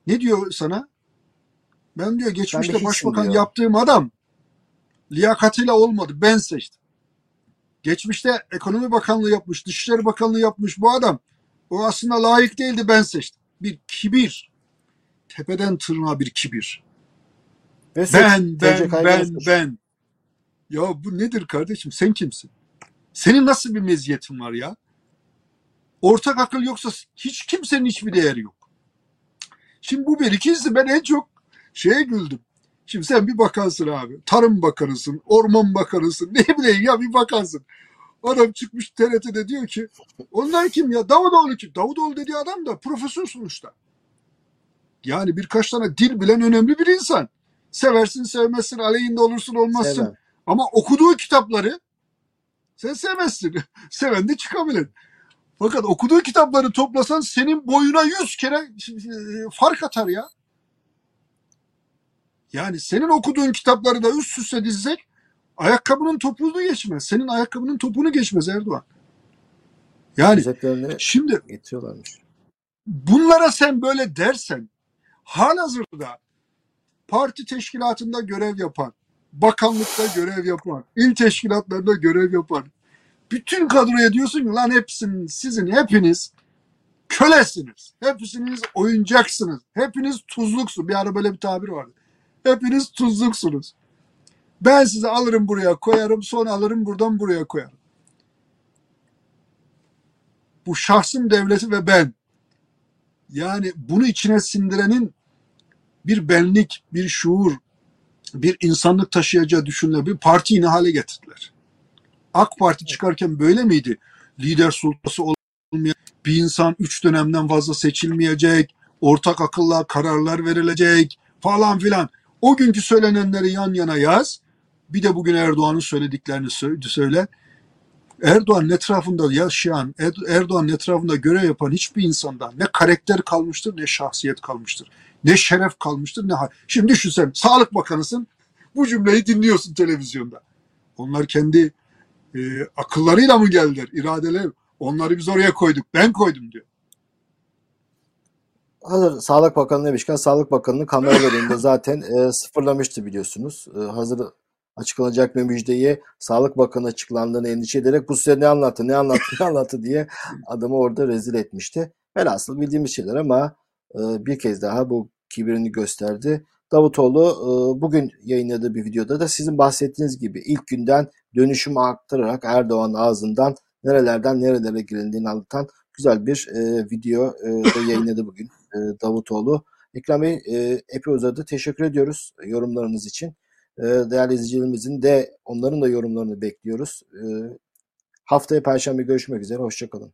Ne diyor sana? Ben diyor geçmişte hiçim başbakan diyor. yaptığım adam liyakatıyla olmadı. Ben seçtim. Geçmişte ekonomi bakanlığı yapmış, dışişleri bakanlığı yapmış bu adam. O aslında layık değildi ben seçtim. Bir kibir. Tepeden tırnağa bir kibir. Ve Ben, ben, ben, suç. ben. Ya bu nedir kardeşim? Sen kimsin? Senin nasıl bir meziyetin var ya? Ortak akıl yoksa hiç kimsenin hiçbir değeri yok. Şimdi bu bir. İkincisi ben en çok şeye güldüm. Şimdi sen bir bakansın abi. Tarım bakanısın, orman bakanısın. [LAUGHS] Ne bileyim ya bir bakansın. Adam çıkmış TRT'de diyor ki onlar kim ya? Davutoğlu kim? Davutoğlu dediği adam da profesör sonuçta. Yani birkaç tane dil bilen önemli bir insan. Seversin sevmezsin aleyhinde olursun olmazsın. Sevmem. Ama okuduğu kitapları sen sevmezsin. [LAUGHS] Seven de çıkabilir. Fakat okuduğu kitapları toplasan senin boyuna yüz kere e, fark atar ya. Yani senin okuduğun kitapları da üst üste dizsek ayakkabının topuğunu geçmez. Senin ayakkabının topuğunu geçmez Erdoğan. Yani şimdi getiriyorlarmış. bunlara sen böyle dersen halihazırda parti teşkilatında görev yapan, bakanlıkta görev yapan, il teşkilatlarında görev yapan bütün kadroya diyorsun ki lan hepsinin sizin hepiniz kölesiniz. Hepsiniz oyuncaksınız. Hepiniz tuzluksunuz. Bir ara böyle bir tabir vardı. Hepiniz tuzluksunuz. Ben sizi alırım buraya koyarım sonra alırım buradan buraya koyarım. Bu şahsım devleti ve ben. Yani bunu içine sindirenin bir benlik, bir şuur, bir insanlık taşıyacağı düşünülen bir parti yine hale getirdiler. AK Parti çıkarken böyle miydi? Lider sultası olmayan bir insan üç dönemden fazla seçilmeyecek, ortak akılla kararlar verilecek falan filan. O günkü söylenenleri yan yana yaz. Bir de bugün Erdoğan'ın söylediklerini söyle. Erdoğan etrafında yaşayan, Erdoğan etrafında görev yapan hiçbir insanda ne karakter kalmıştır ne şahsiyet kalmıştır. Ne şeref kalmıştır ne hal. Şimdi düşünsen Sağlık Bakanısın bu cümleyi dinliyorsun televizyonda. Onlar kendi e, akıllarıyla mı geldiler, iradeler? Onları biz oraya koyduk, ben koydum diyor. Hazır Sağlık Bakanı demişken Sağlık Bakanı'nın kameralarında zaten e, sıfırlamıştı biliyorsunuz. E, hazır açıklanacak bir müjdeyi Sağlık Bakanı açıklandığını endişe ederek bu size ne anlattı, ne anlattı, ne anlattı diye adamı orada rezil etmişti. Velhasıl bildiğimiz şeyler ama e, bir kez daha bu kibirini gösterdi. Davutoğlu e, bugün yayınladığı bir videoda da sizin bahsettiğiniz gibi ilk günden dönüşümü aktararak Erdoğan ağzından nerelerden nerelere girildiğini anlatan güzel bir e, video e, da [LAUGHS] yayınladı bugün e, Davutoğlu. Ekrem Bey e, epey uzadı. Teşekkür ediyoruz yorumlarınız için. E, değerli izleyicilerimizin de onların da yorumlarını bekliyoruz. E, haftaya Perşembe görüşmek üzere. Hoşçakalın.